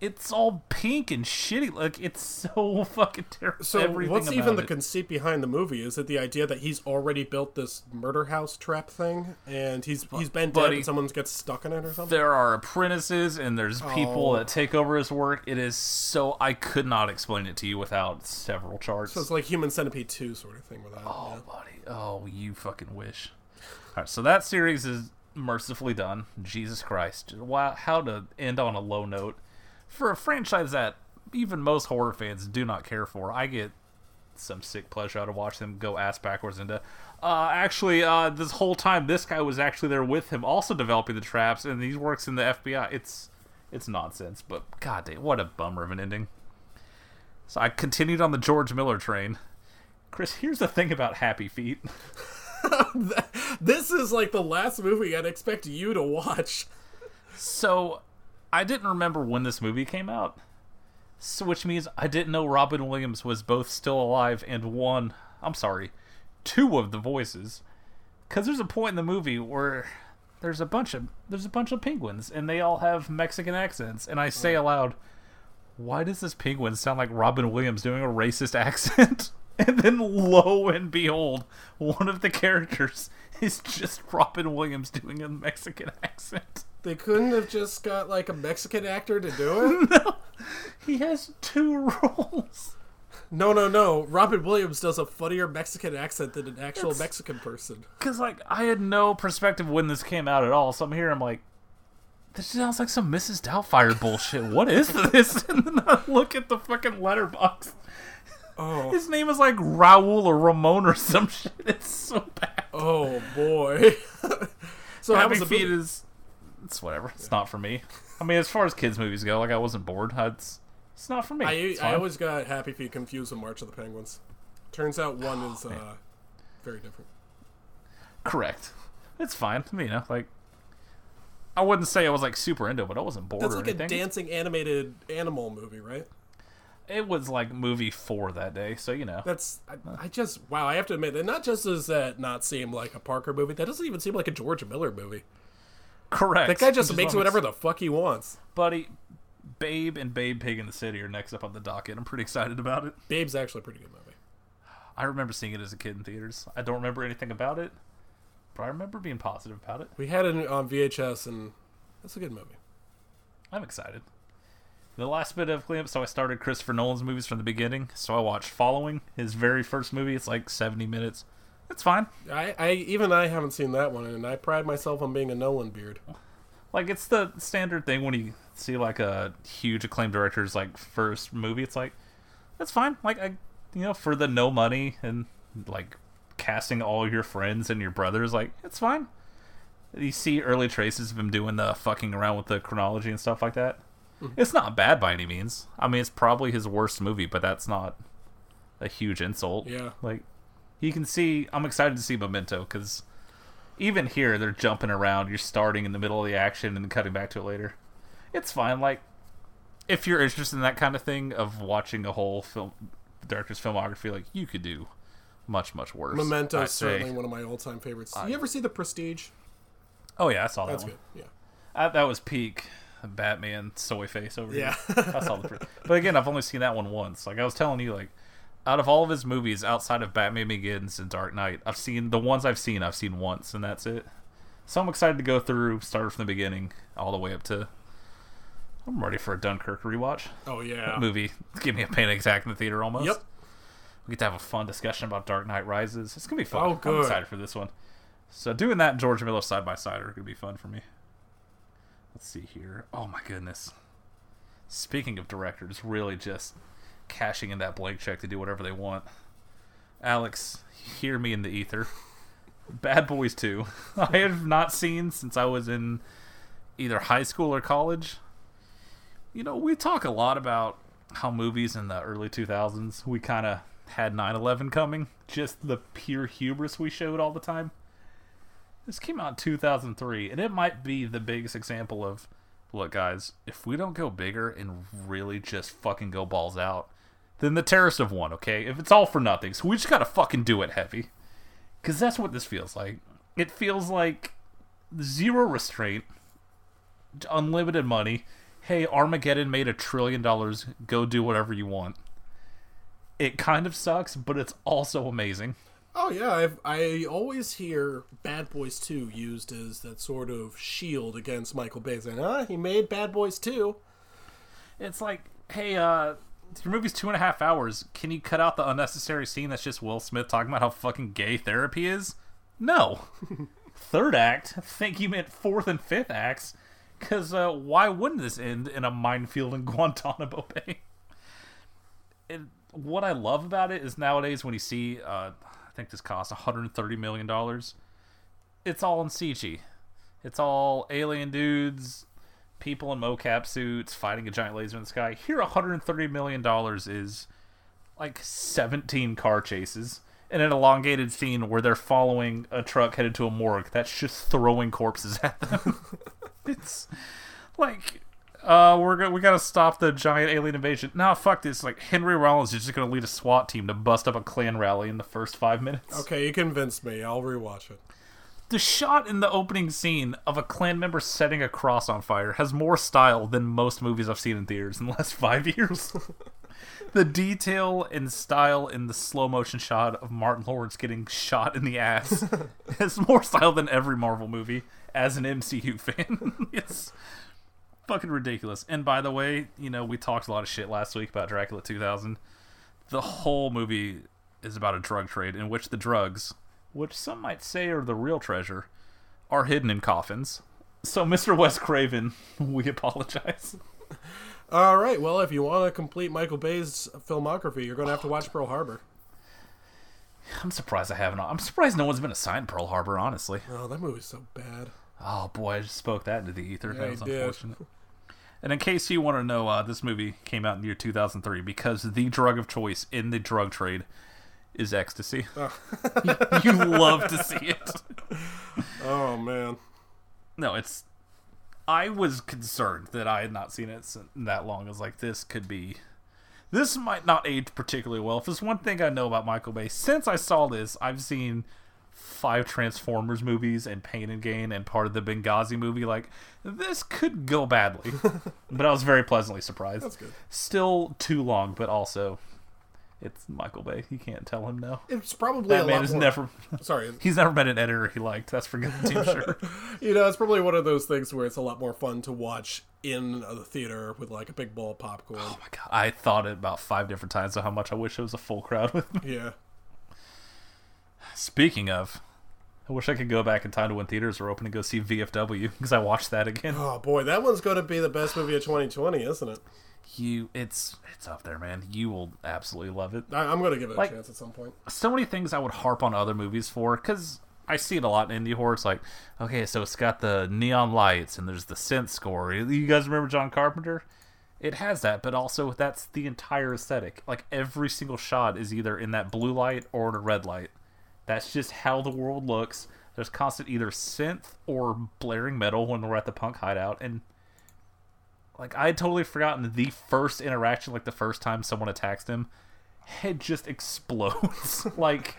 It's all pink and shitty. Like it's so [LAUGHS] fucking terrible. So Everything what's even the conceit behind the movie? Is it the idea that he's already built this murder house trap thing, and he's he's been dead and someone gets stuck in it or something? there are apprentices and there's people Oh. that take over his work. It is so I could not explain it to you without several charts. So it's like Human Centipede two sort of thing with that. Oh, yeah. buddy. Oh, you fucking wish. All right, so that series is mercifully done. Jesus Christ. Wow, how to end on a low note for a franchise that even most horror fans do not care for. I get some sick pleasure out of watching them go ass backwards into uh, actually, uh, this whole time, this guy was actually there with him, also developing the traps, and he works in the FBI. It's it's nonsense, but god damn, what a bummer of an ending. So I continued on the George Miller train. Chris, here's the thing about Happy Feet. [LAUGHS] [LAUGHS] This is like the last movie I'd expect you to watch. So I didn't remember when this movie came out, so which means I didn't know Robin Williams was both still alive and one. I'm sorry, two of the voices. Because there's a point in the movie where there's a bunch of there's a bunch of penguins and they all have Mexican accents, and I say aloud, "Why does this penguin sound like Robin Williams doing a racist [LAUGHS] accent?" [LAUGHS] And then, lo and behold, one of the characters is just Robin Williams doing a Mexican accent. They couldn't have just got like a Mexican actor to do it? [LAUGHS] no. He has two [LAUGHS] roles. no, no, no. Robin Williams does a funnier Mexican accent than an actual Mexican person. Because, like, I had no perspective when this came out at all. So I'm here, I'm like, this sounds like some Mrs. Doubtfire bullshit. What is this? And then I look at the fucking Letterboxd. Oh, His name is like Raul or Ramon or some [LAUGHS] shit. It's so bad. oh boy. [LAUGHS] so how Happy Feet movie? is. It's whatever. It's not for me. I mean, as far as kids' movies go, like, I wasn't bored. It's, it's not for me. I, I always got Happy Feet confused with March of the Penguins. Turns out one is uh, very different. Correct. It's fine. You know, like. I wouldn't say I was like super into it, but I wasn't bored That's like a dancing animated animal movie, right? It was like movie four that day, so you know. That's I, I just wow. I have to admit that not just does that not seem like a Parker movie, that doesn't even seem like a George Miller movie. Correct. That guy just is makes what whatever the fuck he wants. Buddy, Babe and Babe Pig in the City are next up on the docket. I'm pretty excited about it. Babe's actually a pretty good movie. I remember seeing it as a kid in theaters. I don't remember anything about it, but I remember being positive about it. We had it on VHS, and that's a good movie. I'm excited. The last bit of cleanup, so I started Christopher Nolan's movies from the beginning. So I watched Following, his very first movie. It's like 70 minutes. It's fine. I, I even I haven't seen that one, and I pride myself on being a Nolan beard. Like it's the standard thing when you see like a huge acclaimed director's like first movie. It's like that's fine. Like I, you know, for the no money and like casting all your friends and your brothers, like it's fine. You see early traces of him doing the fucking around with the chronology and stuff like that. It's not bad by any means. I mean, it's probably his worst movie, but that's not a huge insult. Yeah. Like you can see, I'm excited to see Memento because even here they're jumping around. You're starting in the middle of the action and cutting back to it later. It's fine. Like if you're interested in that kind of thing of watching a whole film director's filmography, like you could do much much worse. Memento I'd certainly one of my all-time favorites. you ever see The Prestige? Oh yeah, I saw that That's good. Yeah. Uh, that was peak Batman soy face over Yeah. here. I saw the. But again, I've only seen that one once. Like I was telling you, like out of all of his movies outside of Batman Begins and Dark Knight, I've seen the ones I've seen. I've seen once, and that's it. So I'm excited to go through, start from the beginning, all the way up to. I'm ready for a Dunkirk rewatch. Oh yeah. Movie, give me a panic attack in the theater almost. Yep. We get to have a fun discussion about Dark Knight Rises. It's gonna be fun. Oh, I'm good. excited for this one. So doing that and George Miller side by side are gonna be fun for me. Let's see here. Oh my goodness. Speaking of directors, really just cashing in that blank check to do whatever they want. Alex, hear me in the ether. Bad Boys 2. [LAUGHS] I have not seen since I was in either high school or college. You know, we talk a lot about how movies in the early 2000s, we kind of had 9 11 coming. Just the pure hubris we showed all the time. This came out in 2003, and it might be the biggest example of look, guys, if we don't go bigger and really just fucking go balls out, then the terrorists have won, okay? If it's all for nothing, so we just gotta fucking do it heavy. Because that's what this feels like. It feels like zero restraint, unlimited money. Hey, Armageddon made a trillion dollars. Go do whatever you want. It kind of sucks, but it's also amazing. Oh yeah, I've, I always hear Bad Boys 2 used as that sort of shield against Michael Bay saying, "Ah, he made Bad Boys 2." It's like, hey, uh, your movie's two and a half hours. Can you cut out the unnecessary scene that's just Will Smith talking about how fucking gay therapy is? No. [LAUGHS] Third act? I think you meant fourth and fifth acts. Because uh, why wouldn't this end in a minefield in [LAUGHS] Guantanamo Bay? And what I love about it is nowadays when you see uh, think this cost 130 million dollars. It's all in CG. It's all alien dudes, people in mocap suits fighting a giant laser in the sky. Here, 130 million dollars is like 17 car chases and an elongated scene where they're following a truck headed to a morgue that's just throwing corpses at them. [LAUGHS] it's like uh we're go- we got to stop the giant alien invasion. Nah, fuck this. Like Henry Rollins is just going to lead a SWAT team to bust up a Klan rally in the first 5 minutes. Okay, you convinced me. I'll rewatch it. The shot in the opening scene of a Klan member setting a cross on fire has more style than most movies I've seen in theaters in the last [LAUGHS] 5 years. the detail and style in the slow motion shot of Martin Lawrence getting shot in the ass [LAUGHS] has more style than every Marvel movie as an MCU fan. [LAUGHS] it's fucking ridiculous. And by the way, you know, we talked a lot of shit last week about Dracula 2000. The whole movie is about a drug trade in which the drugs, which some might say are the real treasure, are hidden in coffins. So, [LAUGHS] Mr. Wes Craven, we apologize. All right. Well, if you want to complete Michael Bay's filmography, you're going to have to watch Pearl Harbor. I'm surprised I haven't. I'm surprised no one's been assigned Pearl Harbor, honestly. Oh, that movie's so bad. Oh boy, I just spoke that into the ether. Yeah, that was you did. unfortunate. And in case you want to know, uh, this movie came out in the year 2003 because the drug of choice in the drug trade is ecstasy. [LAUGHS] you love to see it. Oh man. No, it's. I was concerned that I had not seen it that long. I was like, this could be. This might not age particularly well. If there's one thing I know about Michael Bay, since I saw this, I've seen five Transformers movies and Pain and Gain and part of the Benghazi movie. Like, this could go badly. [LAUGHS] but I was very pleasantly surprised. That's good. Still too long, but also, it's Michael Bay. You can't tell him no. It's probably That a man has more... never. [LAUGHS] Sorry. [LAUGHS] He's never met an editor he liked. That's for goddamn sure. You know, it's probably one of those things where it's a lot more fun to watch in the theater with like a big bowl of popcorn. Oh my god, I thought it about five different times of how much I wish it was a full crowd with me. Yeah. Speaking of, I wish I could go back in time to when theaters were open and go see VFW because [LAUGHS] I watched that again. Oh boy, that one's going to be the best movie of 2020, isn't it? You, it's it's up there, man. You will absolutely love it. I, I'm going to give it a chance at some point. So many things I would harp on other movies for because I see it a lot in indie horror. It's like, okay, so it's got the neon lights and there's the synth score. You guys remember John Carpenter? It has that, but also that's the entire aesthetic. Like every single shot is either in that blue light or in a red light. That's just how the world looks. There's constant either synth or blaring metal when we're at the punk hideout, and like I had totally forgotten the first interaction, like the first time someone attacks him, head just [LAUGHS] explodes. [LAUGHS] like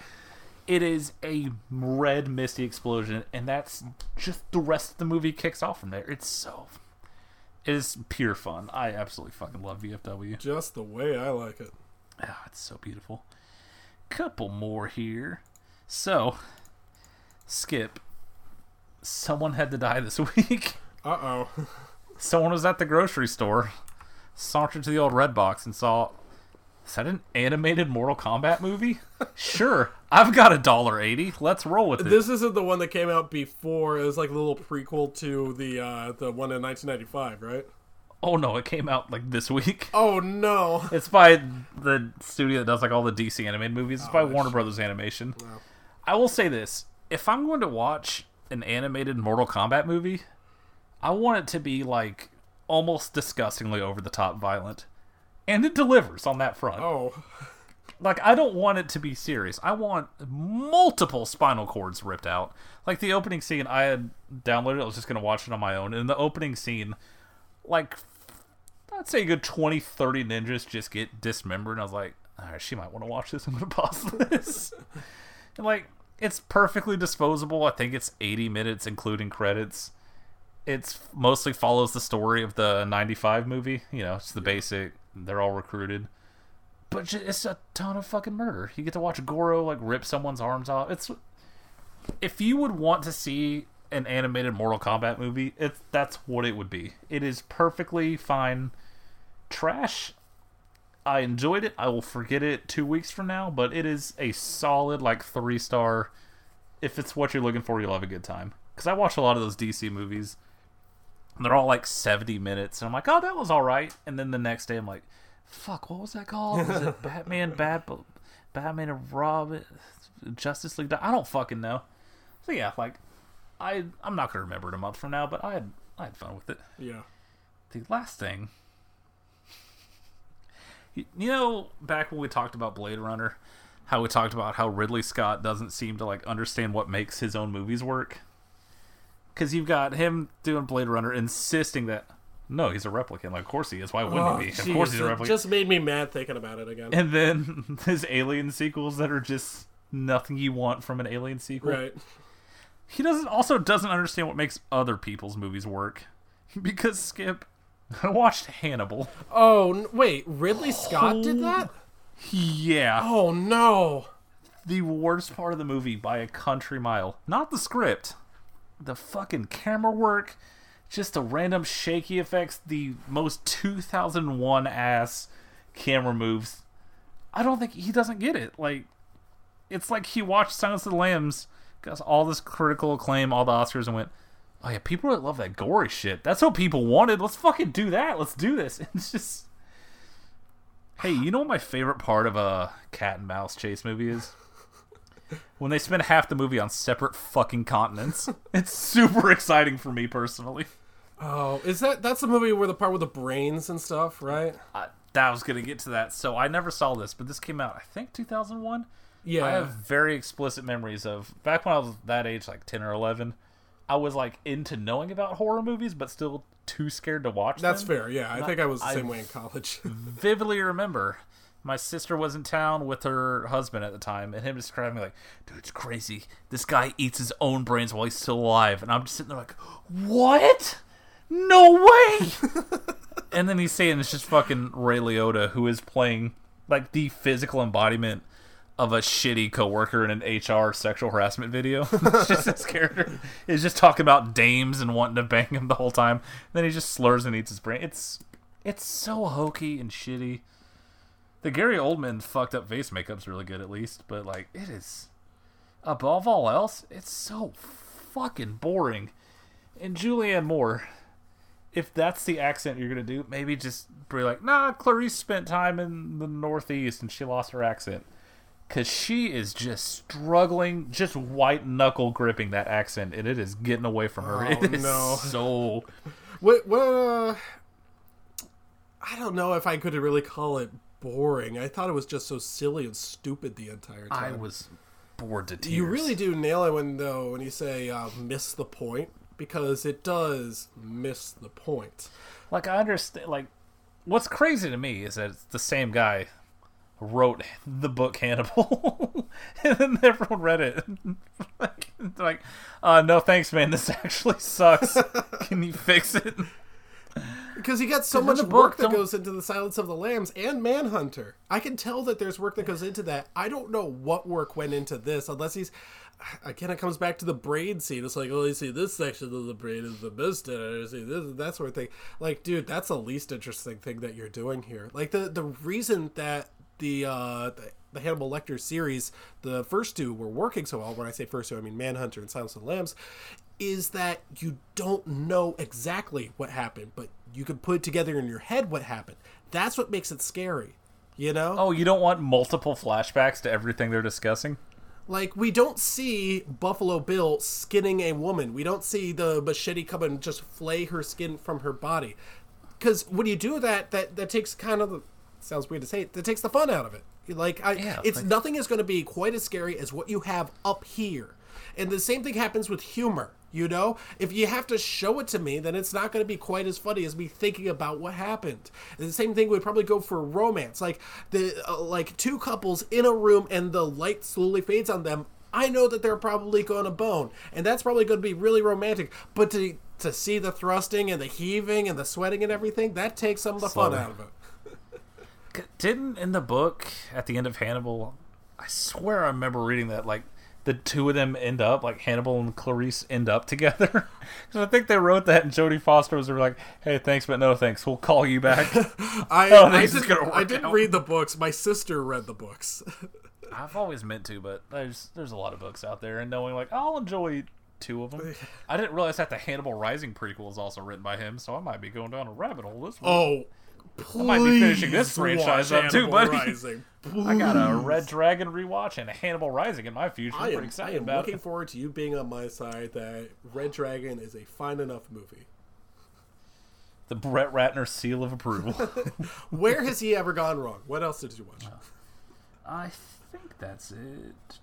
it is a red misty explosion, and that's just the rest of the movie kicks off from there. It's so it is pure fun. I absolutely fucking love VFW. Just the way I like it. Ah, it's so beautiful. Couple more here. So, Skip, someone had to die this [LAUGHS] week. Uh oh. Someone was at the grocery store, sauntered to the old red box, and saw. Is that an animated Mortal Kombat movie? [LAUGHS] sure, I've got a dollar eighty. Let's roll with it. This isn't the one that came out before. It was like a little prequel to the uh, the one in 1995, right? oh no, it came out like this week. [LAUGHS] Oh no. It's by the studio that does like all the DC animated movies. It's by Warner Brothers Animation. I will say this: if I'm going to watch an animated Mortal Kombat movie, I want it to be like almost disgustingly over the top violent, and it delivers on that front. Oh. Like I don't want it to be serious. I want multiple spinal cords ripped out. Like the opening scene, I had downloaded. I was just gonna watch it on my own. And in the opening scene, like I'd say a good 20, 30 ninjas just get dismembered. And I was like, all right, she might want to watch this. I'm gonna pause [LAUGHS] this. and like, it's perfectly disposable. I think it's 80 minutes, including credits. It's mostly follows the story of the 95 movie. You know, it's the basic. They're all recruited but it's a ton of fucking murder. You get to watch Goro like rip someone's arms off. It's if you would want to see an animated Mortal Kombat movie, it's that's what it would be. It is perfectly fine trash. I enjoyed it. I will forget it two weeks from now, but it is a solid like three star. If it's what you're looking for, you'll have a good time. Because I watch a lot of those DC movies. And they're all like 70 minutes. And I'm like, oh, that was all right. And then the next day, I'm like, fuck, what was that called? Was it [LAUGHS] Batman Bad Batman and Robin, Justice League. I don't fucking know. So yeah, like I I'm not gonna remember it a month from now, but I had I had fun with it. Yeah. The last thing, you, know, back when we talked about Blade Runner, how we talked about how Ridley Scott doesn't seem to like understand what makes his own movies work. Because you've got him doing Blade Runner, insisting that no, he's a replicant. Like, of course he is. Why wouldn't Oh, he be? Of course he's a replicant. just made me mad thinking about it again. And then [LAUGHS] his Alien sequels that are just nothing you want from an Alien sequel. right. He doesn't also doesn't understand what makes other people's movies work. [LAUGHS] Because Skip, [LAUGHS] I watched Hannibal. Oh n- wait, Ridley Scott did that? Yeah. Oh no. the worst part of the movie by a country mile. Not the script. The fucking camera work, just the random shaky effects, the most 2001 ass camera moves. I don't think he doesn't get it. Like, it's like he watched Silence of the Lambs, got all this critical acclaim, all the Oscars, and went, "Oh yeah, people that love that gory shit. That's what people wanted. Let's fucking do that. Let's do this." [LAUGHS] It's just, hey, you know what my favorite part of a cat and mouse chase movie is? When they spend half the movie on separate fucking continents. [LAUGHS] it's super exciting for me personally. Oh, is that that's the movie where the part with the brains and stuff, right? I, that was gonna get to that. So I never saw this, but this came out I think 2001. Yeah. I have very explicit memories of back when I was that age, like 10 or 11. I was like into knowing about horror movies, but still too scared to watch That's them. fair. Yeah, I think I was the I- same way in college. [LAUGHS] vividly remember my sister was in town with her husband at the time and him describing me like dude it's crazy this guy eats his own brains while he's still alive and i'm just sitting there like what no way [LAUGHS] and then he's saying it's just fucking ray liotta who is playing like the physical embodiment of a shitty coworker in an hr sexual harassment video [LAUGHS] it's just this character is just talking about dames and wanting to bang him the whole time then he just slurs and eats his brain it's it's so hokey and shitty. The Gary Oldman fucked up face makeup's really good at least, but like it is above all else, it's so fucking boring. And Julianne Moore, if that's the accent you're gonna do, maybe just be like, nah, Clarice spent time in the Northeast and she lost her accent. Cause she is just struggling, just white knuckle gripping that accent, and it is getting away from her. [LAUGHS] Oh, it is no. so what what uh I don't know if I could really call it boring. I thought it was just so silly and stupid the entire time. I was bored to tears. You really do nail it when though when you say uh, miss the point because it does miss the point. like I understand. Like, what's crazy to me is that it's the same guy wrote the book Hannibal, [LAUGHS] and then everyone read it. [LAUGHS] like, like, uh, no thanks, man. This actually sucks. [LAUGHS] Can you fix it? Because you got so much work book, that don't- goes into the Silence of the Lambs and Manhunter. I can tell that there's work that goes into that. I don't know what work went into this, unless he's. [SIGHS] Again, it comes back to the braid scene. It's like, oh, you see, this section of the braid is the best, and you see this, that sort of thing. Like, dude, that's the least interesting thing that you're doing here. Like the the reason that the uh, the, the Hannibal Lecter series, the first two, were working so well. When I say first two, I mean Manhunter and Silence of the Lambs. Is that you don't know exactly what happened, but you can put together in your head what happened. That's what makes it scary. You know? Oh, you don't want multiple flashbacks to everything they're discussing? Like we don't see Buffalo Bill skinning a woman. We don't see the machete come and just flay her skin from her body. Because when you do that, that that takes kind of the sounds weird to say. That takes the fun out of it. Like I, Yeah, it's like- nothing is going to be quite as scary as what you have up here. And the same thing happens with humor. You know, if you have to show it to me, then it's not going to be quite as funny as me thinking about what happened. And the same thing would probably go for romance, like the uh, like two couples in a room and the light slowly fades on them. I know that they're probably going to bone, and that's probably going to be really romantic. But to to see the thrusting and the heaving and the sweating and everything, that takes some of the fun out of it. Didn't in the book at the end of Hannibal, I swear I remember reading that like the two of them end up like Hannibal and Clarice end up [LAUGHS] together. Because I think they wrote that, and Jodie Foster was like, "Hey, thanks, but no thanks. We'll call you back." [LAUGHS] I, [LAUGHS] Oh, I, didn't, I didn't out. read the books. My sister read the books. I've always meant to, but there's there's a lot of books out there, and knowing like I'll enjoy two of them. I didn't realize that the Hannibal Rising prequel is also written by him, so I might be going down a rabbit hole this one. Oh, Please might be finishing this franchise up too, buddy. Rising. I got a Red Dragon rewatch and a Hannibal Rising in my future. I'm I pretty am, I excited am about looking it. forward to you being on my side that Red Dragon is a fine enough movie. The Brett Ratner seal of approval. [LAUGHS] [LAUGHS] Where has he ever gone wrong? What else did you watch? I think that's it.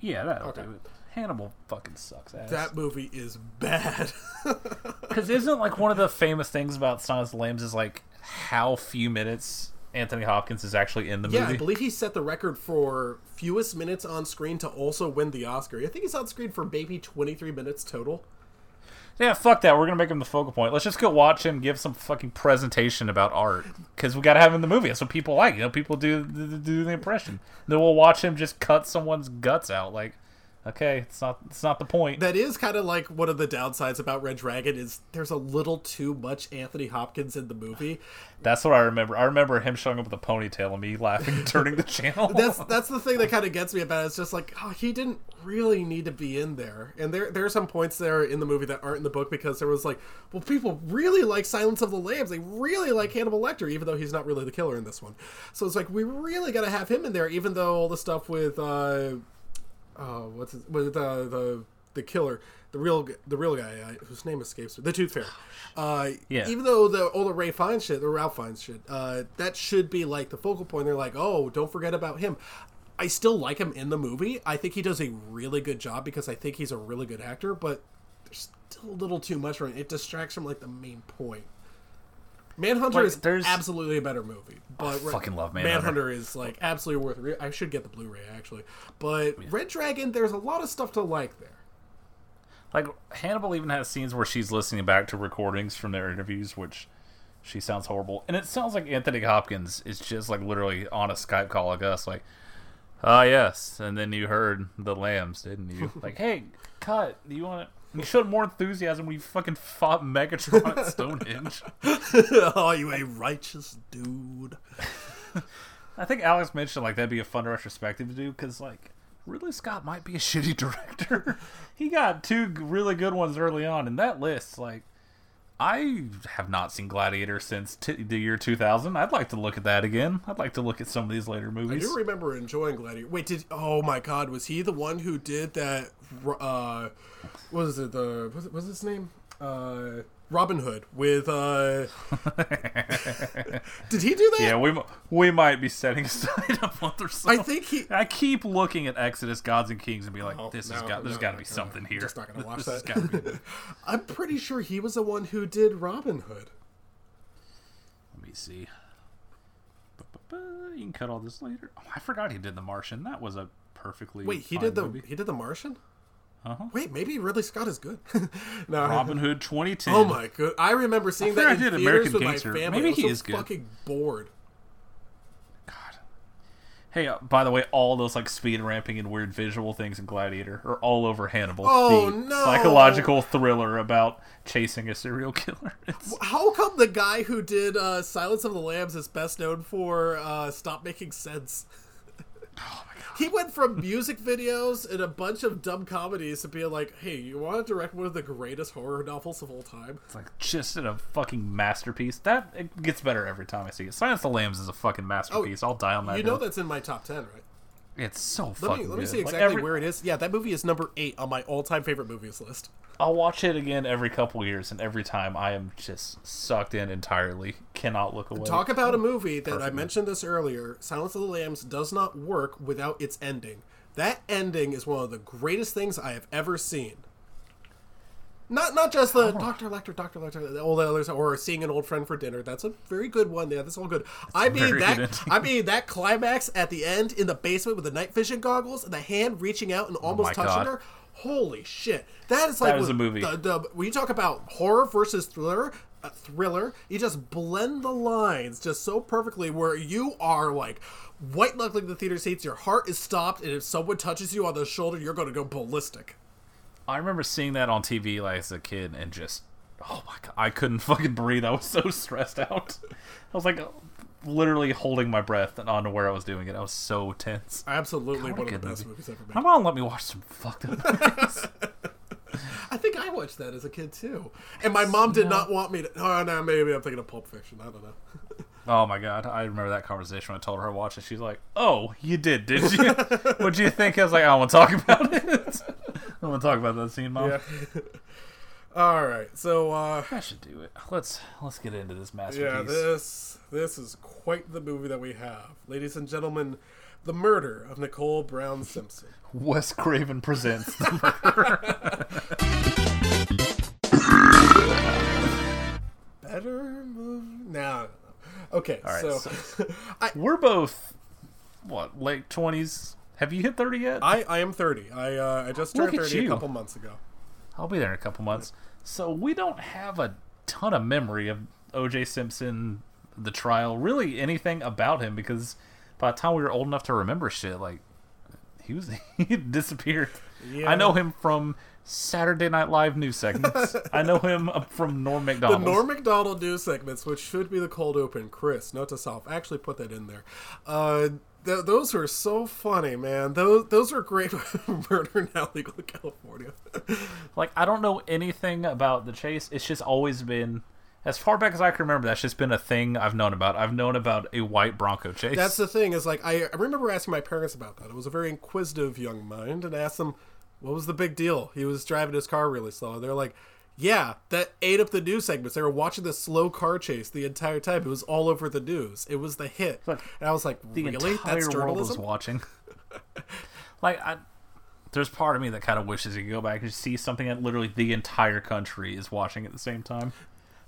Yeah, that'll Okay. do it. Hannibal fucking sucks ass. That movie is bad. [LAUGHS] Because isn't like one of the famous things about Silence of the Lambs is like how few minutes Anthony Hopkins is actually in the yeah, movie. Yeah, I believe he set the record for fewest minutes on screen to also win the Oscar. I think he's on screen for maybe 23 minutes total. Yeah, fuck that. We're gonna make him the focal point. Let's just go watch him give some fucking presentation about art because we gotta have him in the movie. That's what people like. You know, people do do, do the impression. Then we'll watch him just cut someone's guts out. Like, okay, it's not it's not the point. That is kind of like one of the downsides about Red Dragon is there's a little too much Anthony Hopkins in the movie. That's what I remember. I remember him showing up with a ponytail and me laughing and turning the channel. [LAUGHS] That's [LAUGHS] that's the thing that kind of gets me about it. It's just like oh, he didn't really need to be in there. And there there are some points there in the movie that aren't in the book because there was like, well, people really like Silence of the Lambs. They really like Hannibal Lecter, even though he's not really the killer in this one. So it's like we really got to have him in there, even though all the stuff with uh, oh, what's his, with uh, the the killer, the real the real guy uh, whose name escapes me, the Tooth Fairy. Uh, Yeah. Even though the all the Ray Fiennes shit, the Ralph Fiennes shit, uh, that should be like the focal point. They're like, oh, don't forget about him. I still like him in the movie. I think he does a really good job because I think he's a really good actor, but there's still a little too much for him. It distracts from like the main point. Manhunter Like, is there's- absolutely a better movie, but Re- fucking love Manhunter. Manhunter is like absolutely worth. Re- I should get the Blu-ray actually, but Red Dragon, there's a lot of stuff to like there. Like Hannibal even has scenes where she's listening back to recordings from their interviews, which she sounds horrible, and it sounds like Anthony Hopkins is just like literally on a Skype call like us, like, ah yes, and then you heard the lambs, didn't you? [LAUGHS] like, hey, cut. Do you want to? You showed more enthusiasm when you fucking fought Megatron at Stonehenge. [LAUGHS] oh, you a righteous dude. I think Alex mentioned like that'd be a fun retrospective to do because like Ridley Scott might be a shitty [LAUGHS] director. he got two really good ones early on, and that list like I have not seen Gladiator since t- the year 2000. I'd like to look at that again. I'd like to look at some of these later movies. I do remember enjoying Gladiator. Wait, did oh my god, was he the one who did that? Uh, what was it? The was it was his name? Uh, Robin Hood with. uh [LAUGHS] Did he do that? yeah, we we might be setting aside a month or so. I think he. I keep looking at Exodus, Gods and Kings, and be like, Oh, "This has no, got, there's no, got to be something here." Just not gonna [LAUGHS] watch This that. be- [LAUGHS] I'm pretty sure he was the one who did Robin Hood. Let me see. You can cut all this later. Oh, I forgot he did The Martian. That was a perfectly. Wait, he did the movie. he did the Martian. Uh-huh. Wait, maybe Ridley Scott is good. [LAUGHS] no, Robin Hood 2010. Oh my god! I remember seeing I that in I did American with Gangster. my family. Maybe I was he so is good. fucking bored. God. Hey, uh, by the way, all those like speed ramping and weird visual things in Gladiator are all over Hannibal. Oh, the no. Psychological thriller about chasing a serial killer. [LAUGHS] It's, How come the guy who did uh, Silence of the Lambs is best known for uh, Stop Making Sense? [LAUGHS] Oh He went from music videos and a bunch of dumb comedies to being like, "Hey, you want to direct one of the greatest horror novels of all time?" it's like just in a fucking masterpiece. That it gets better every time I see it. Silence of the Lambs is a fucking masterpiece. Oh, I'll die on that. Oh, You know hill. that's in my top ten, right? It's so Let fucking me let me good. see Like, exactly every- where it is. Yeah, that movie is number eight on my all-time favorite movies list. I'll watch it again every couple years, and every time I am just sucked in entirely. Cannot look away. Talk about a movie that I mentioned this earlier. Silence of the Lambs does not work without its ending. That ending is one of the greatest things I have ever seen. Not not just the Doctor Lecter, Doctor Lecter, all the others, or seeing an old friend for dinner. That's a very good one. Yeah, that's all good. I mean that. ending. I mean that climax at the end in the basement with the night vision goggles and the hand reaching out and almost Oh touching God. her. Holy shit! That is like That is when a movie. The, the when you talk about horror versus thriller, uh, thriller, you just blend the lines just so perfectly where you are like white knuckling the theater seats, your heart is stopped, and if someone touches you on the shoulder, you're going to go ballistic. I remember seeing that on TV like as a kid and just oh my god, I couldn't [LAUGHS] fucking breathe. I was so stressed out. I was like literally holding my breath and on where I was doing it. I was so tense. Absolutely God, one of the best movie. movies ever My made. mom let me watch some fucked up [LAUGHS] movies. I I think I watched that as a kid too, and my mom did not want me to. Oh no, maybe I'm thinking of Pulp Fiction. I don't know. [LAUGHS] Oh my god, I remember that conversation when I told her I watched it. She's like, "Oh, you did, did you? [LAUGHS] What'd you think?" I was like, "I want to talk about it. [LAUGHS] I want to talk about that scene, mom." Yeah. [LAUGHS] All right, so uh, I should do it. Let's let's get into this masterpiece. yeah, this this is quite the movie that we have, ladies and gentlemen. The murder of Nicole Brown Simpson. Wes Craven presents the Better movie? No. [LAUGHS] Okay, right, so, [LAUGHS] I, We're both what late twenties. Have you hit thirty yet? I I am 30. I uh, I just turned 30 a couple months ago. I'll be there in a couple months. So we don't have a ton of memory of O.J. Simpson, the trial, really anything about him because by the time we were old enough to remember shit, like he was [LAUGHS] he disappeared. Yeah. I know him from Saturday Night Live news segments. I know him from Norm Macdonald. The Norm Macdonald news segments, which should be the cold open. Chris, note to self, actually put that in there. Uh, th- those were so funny, man. Those those were great. [LAUGHS] Murder now legal in California. [LAUGHS] Like I don't know anything about the chase. It's just always been. As far back as I can remember, that's just been a thing I've known about. I've known about a white Bronco chase. That's the thing is like I, I remember asking my parents about that. It was a very inquisitive young mind, and I asked them, "What was the big deal?" He was driving his car really slow. And they're like, "Yeah, that ate up the news segments. They were watching this slow car chase the entire time. It was all over the news. It was the hit." Look, and I was like, the "Really? entire That's world was watching. [LAUGHS] like, I, there's part of me that kind of wishes you could go back and see something that literally the entire country is watching at the same time.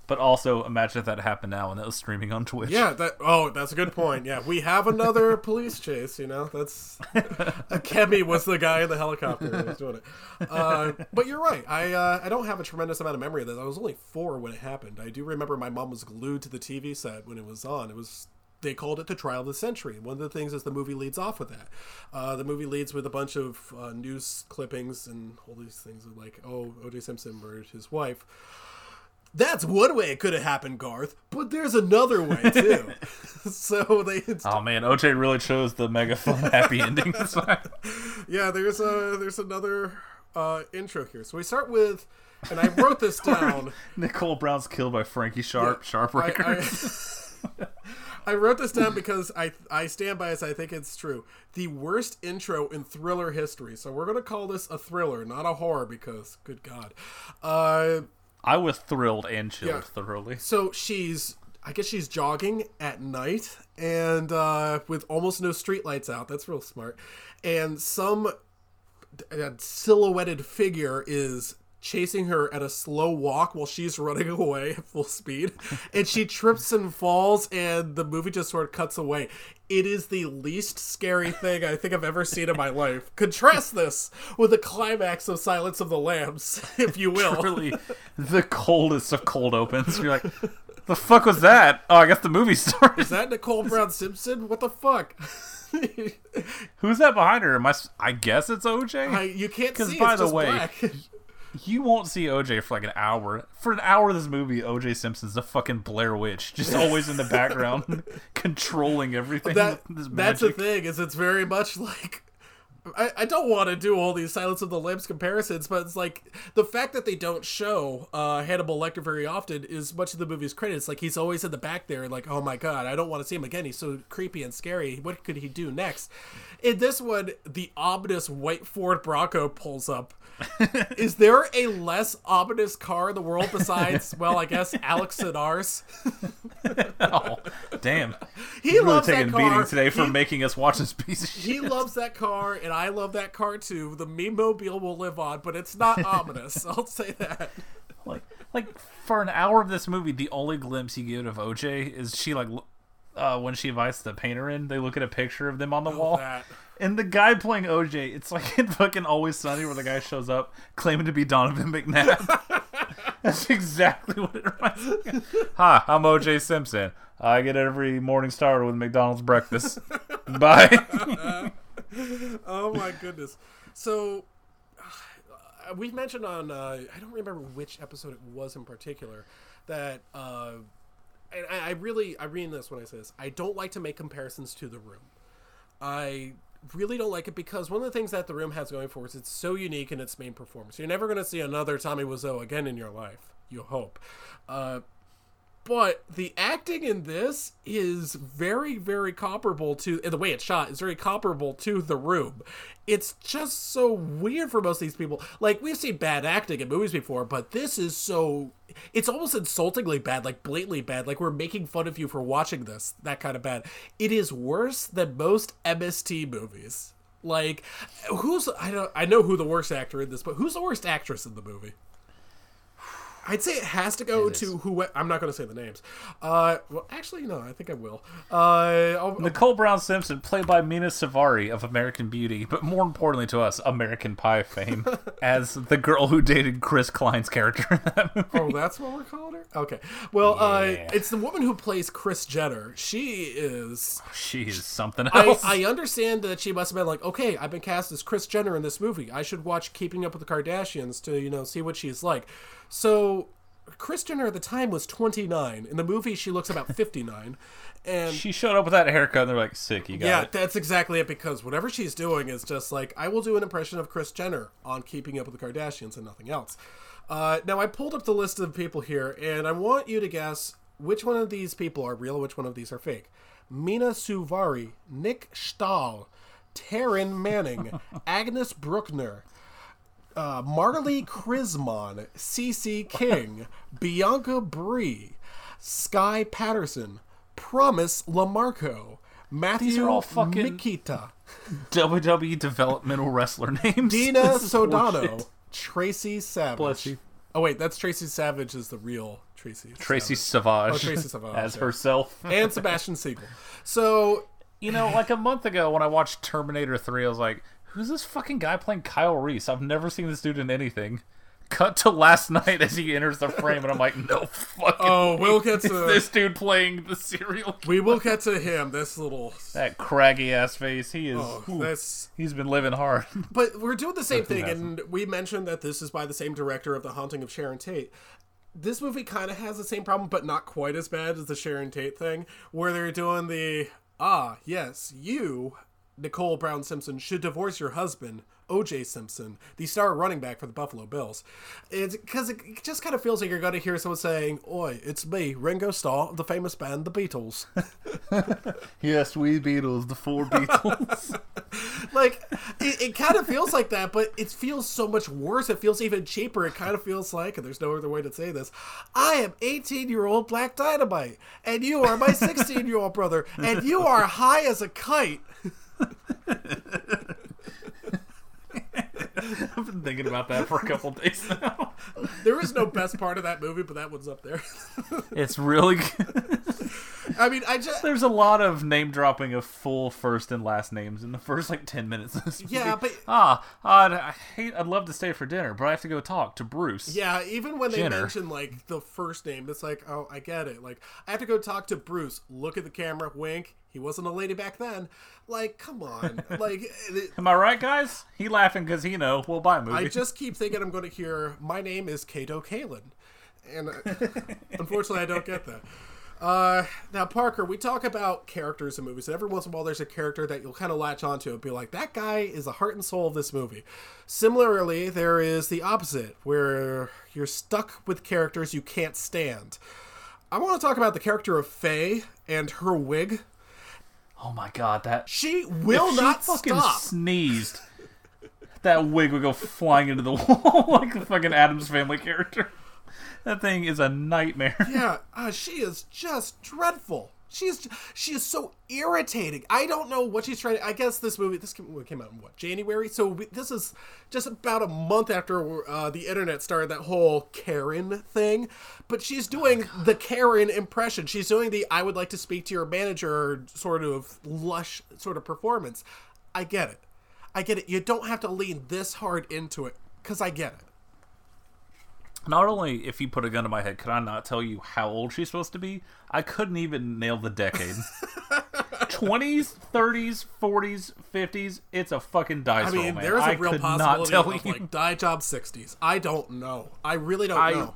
But also, imagine if that happened now and that was streaming on Twitch. Yeah, that. Oh, that's a good point. Yeah, we have another [LAUGHS] police chase. You know, that's [LAUGHS] Kemi was the guy in the helicopter who was doing it. Uh, but you're right. I uh, I don't have a tremendous amount of memory of this. I was only four when it happened. I do remember my mom was glued to the TV set when it was on. It was. They called it the trial of the century. One of the things is the movie leads off with that. Uh, the movie leads with a bunch of uh, news clippings and all these things of like, oh, O.J. Simpson murdered his wife. That's one way it could have happened, Garth, but there's another way too. [LAUGHS] [LAUGHS] so they, Oh man, OJ really chose the mega fun happy ending. [LAUGHS] this time. yeah, there's a there's another uh, intro here. So we start with, and I wrote this down. Nicole Brown's killed by Frankie Sharp. Sharp I, Records. I, I wrote this down because I I stand by this. I think it's true. The worst intro in thriller history. So we're gonna call this a thriller, not a horror, because good God. Uh, I was thrilled and chilled Yeah. thoroughly. So she's, I guess she's jogging at night and uh, with almost no streetlights out. That's real smart. And some uh, silhouetted figure is chasing her at a slow walk while she's running [LAUGHS] away at full speed. And she trips and falls, and the movie just sort of cuts away. It is the least scary thing I think I've ever seen in my life. Contrast this with the climax of Silence of the Lambs, [LAUGHS] if you will. Really, the coldest of cold opens. You're like, the fuck was that? Oh, I guess the movie [LAUGHS] started. Is that Nicole Brown Simpson? What the fuck? Who's that behind her? Am I? I guess it's OJ. I, you can't see. by the way- black. You won't see OJ for like an hour. For an hour of this movie, OJ Simpson's the fucking Blair Witch, just always in the background, [LAUGHS] controlling everything. that [LAUGHS] that's the thing is it's very much like I, I don't want to do all these Silence of the Lambs comparisons, but it's like the fact that they don't show uh, Hannibal Lecter very often is much of the movie's credit. It's like he's always in the back there, like, oh my god, I don't want to see him again. He's so creepy and scary. What could he do next? In this one, the ominous white Ford Bronco pulls up. [LAUGHS] is there a less ominous car in the world besides, [LAUGHS] well, I guess Alex Sinars? Oh, damn! [LAUGHS] He He's loves that taking a car. beating today for He- making us watch this piece of shit. He loves that car, and I love that car too. The meme mobile will live on, but it's not ominous. I'll say that. like like for an hour of this movie the only glimpse you get of oj is she like uh, when she invites the painter in they look at a picture of them on the wall that. And the guy playing oj it's like [LAUGHS] in fucking always sunny where the guy shows up claiming to be donovan mcnabb [LAUGHS] that's exactly what it reminds me of. hi i'm oj simpson i get every morning started with mcdonald's breakfast [LAUGHS] bye Oh my goodness. So uh, we mentioned on uh, I don't remember which episode it was in particular that uh, and I, I really I mean this when I say this. I don't like to make comparisons to the room. I really don't like it because one of the things that the room has going for it is it's so unique in its main performance. You're never going to see another Tommy Wiseau again in your life. You hope. Uh, but the acting in this is very very comparable to the way it's shot is very comparable to the room. It's just so weird for most of these people. Like we've seen bad acting in movies before but this is so it's almost insultingly bad like blatantly bad. Like we're making fun of you for watching this that kind of bad. It is worse than most mst movies. Like who's i don't i know who the worst actor in this but who's the worst actress in the movie I'd say it has to go to who. I'm not going to say the names. Uh, well, actually, no. I think I will. Uh, Nicole Brown Simpson, played by Mina Suvari of American Beauty, but more importantly to us, American Pie fame, [LAUGHS] as the girl who dated Chris Klein's character in that movie. oh, that's what we're calling her. Okay. Well, Yeah. uh, it's the woman who plays Kris Jenner. She is. She is something I, else. I understand that she must have been like, okay, I've been cast as Kris Jenner in this movie. I should watch Keeping Up with the Kardashians to you know see what she's like. So. Kristen at the time was 29. In the movie, she looks about 59. And she showed up with that haircut, and they're like, "Sick, you got yeah, it." that's exactly it. Because whatever she's doing is just like I will do an impression of Kris Jenner on Keeping Up with the Kardashians and nothing else. Uh, now I pulled up the list of people here, and I want you to guess which one of these people are real, which one of these are fake. Mina Suvari, Nick Stahl, Taryn Manning, [LAUGHS] Agnes Bruckner, uh, Marley Krismon, CC King, [LAUGHS] Bianca Bree, Sky Patterson, Promise Lamarco, Matthew are all fucking- Mikita, WWE developmental wrestler names. Dina [LAUGHS] Sodano, horseshit. Tracy Savage. Bless you. Oh wait, that's Tracy Savage is the real Tracy. Tracy Savage. Savage, Oh, Tracy [LAUGHS] Savage, as yeah. herself. and Sebastian Siegel. So You know, like a month ago when I watched Terminator 3, I was like, who's this fucking guy playing Kyle Reese? I've never seen this dude in anything. Cut to last [LAUGHS] night as he enters the frame, and I'm like, no fucking. Oh, way we'll get to- this dude playing the serial. killer. we will get to him. This little. That craggy ass face. He is. Oh, ooh, that's he's been living hard. [LAUGHS] But we're doing the same thing, and we mentioned that this is by the same director of The Haunting of Sharon Tate. This movie kind of has the same problem, but not quite as bad as the Sharon Tate thing, where they're doing the ah yes, you, Nicole Brown Simpson, should divorce your husband, O.J. Simpson, the star running back for the Buffalo Bills. It's because it just kind of feels like you're going to hear someone saying, "Oi, it's me, Ringo Starr of the famous band The Beatles." [LAUGHS] yes, we Beatles, the four Beatles. [LAUGHS] like it, it kind of feels like that but it feels so much worse it feels even cheaper it kind of feels like and there's no other way to say this i am 18 year old black dynamite and you are my 16 year old brother and you are high as a kite [LAUGHS] I've been thinking about that for a couple days now. [LAUGHS] there is no best part of that movie but that one's up there [LAUGHS] It's really good. i mean i just There's a lot of name dropping of full first and last names in the first like ten minutes. Of this Yeah, movie. but- ah, I'd, I hate. I'd love to stay for dinner, but I have to go talk to Bruce. yeah even when they Jenner. mention like the first name it's like oh i get it like i have to go talk to bruce look at the camera wink he wasn't a lady back then like come on like [LAUGHS] it- Am I right, guys? He laughing because he know we'll buy a movie. I [LAUGHS] just keep thinking I'm going to hear, my name is Kato Kaelin. And uh, [LAUGHS] unfortunately, I don't get that. Uh, now, Parker, we talk about characters in movies, and every once in a while there's a character that you'll kind of latch onto and be like, that guy is the heart and soul of this movie. Similarly, there is the opposite, where you're stuck with characters you can't stand. I want to talk about the character of Faye and her wig. Oh my god, that She will if she not fucking stop. sneezed. That wig would go flying into the [LAUGHS] wall like the fucking Addams Family character. That thing is a nightmare. yeah, uh, she is just dreadful. She is she is so irritating. I don't know what she's trying. to... I guess this movie this came, came out in what January, so we, this is just about a month after uh, the internet started that whole Karen thing. But she's doing the Karen impression. She's doing the "I would like to speak to your manager" sort of lush sort of performance. I get it. I get it. You don't have to lean this hard into it because I get it. Not only if you put a gun to my head, could I not tell you how old she's supposed to be? I couldn't even nail the decade. 20s, 30s, 40s, 50s. It's a fucking dice I mean, roll, man. there's a I real could not possibility tell of you. like die job 60s. I don't know. I really don't I- know.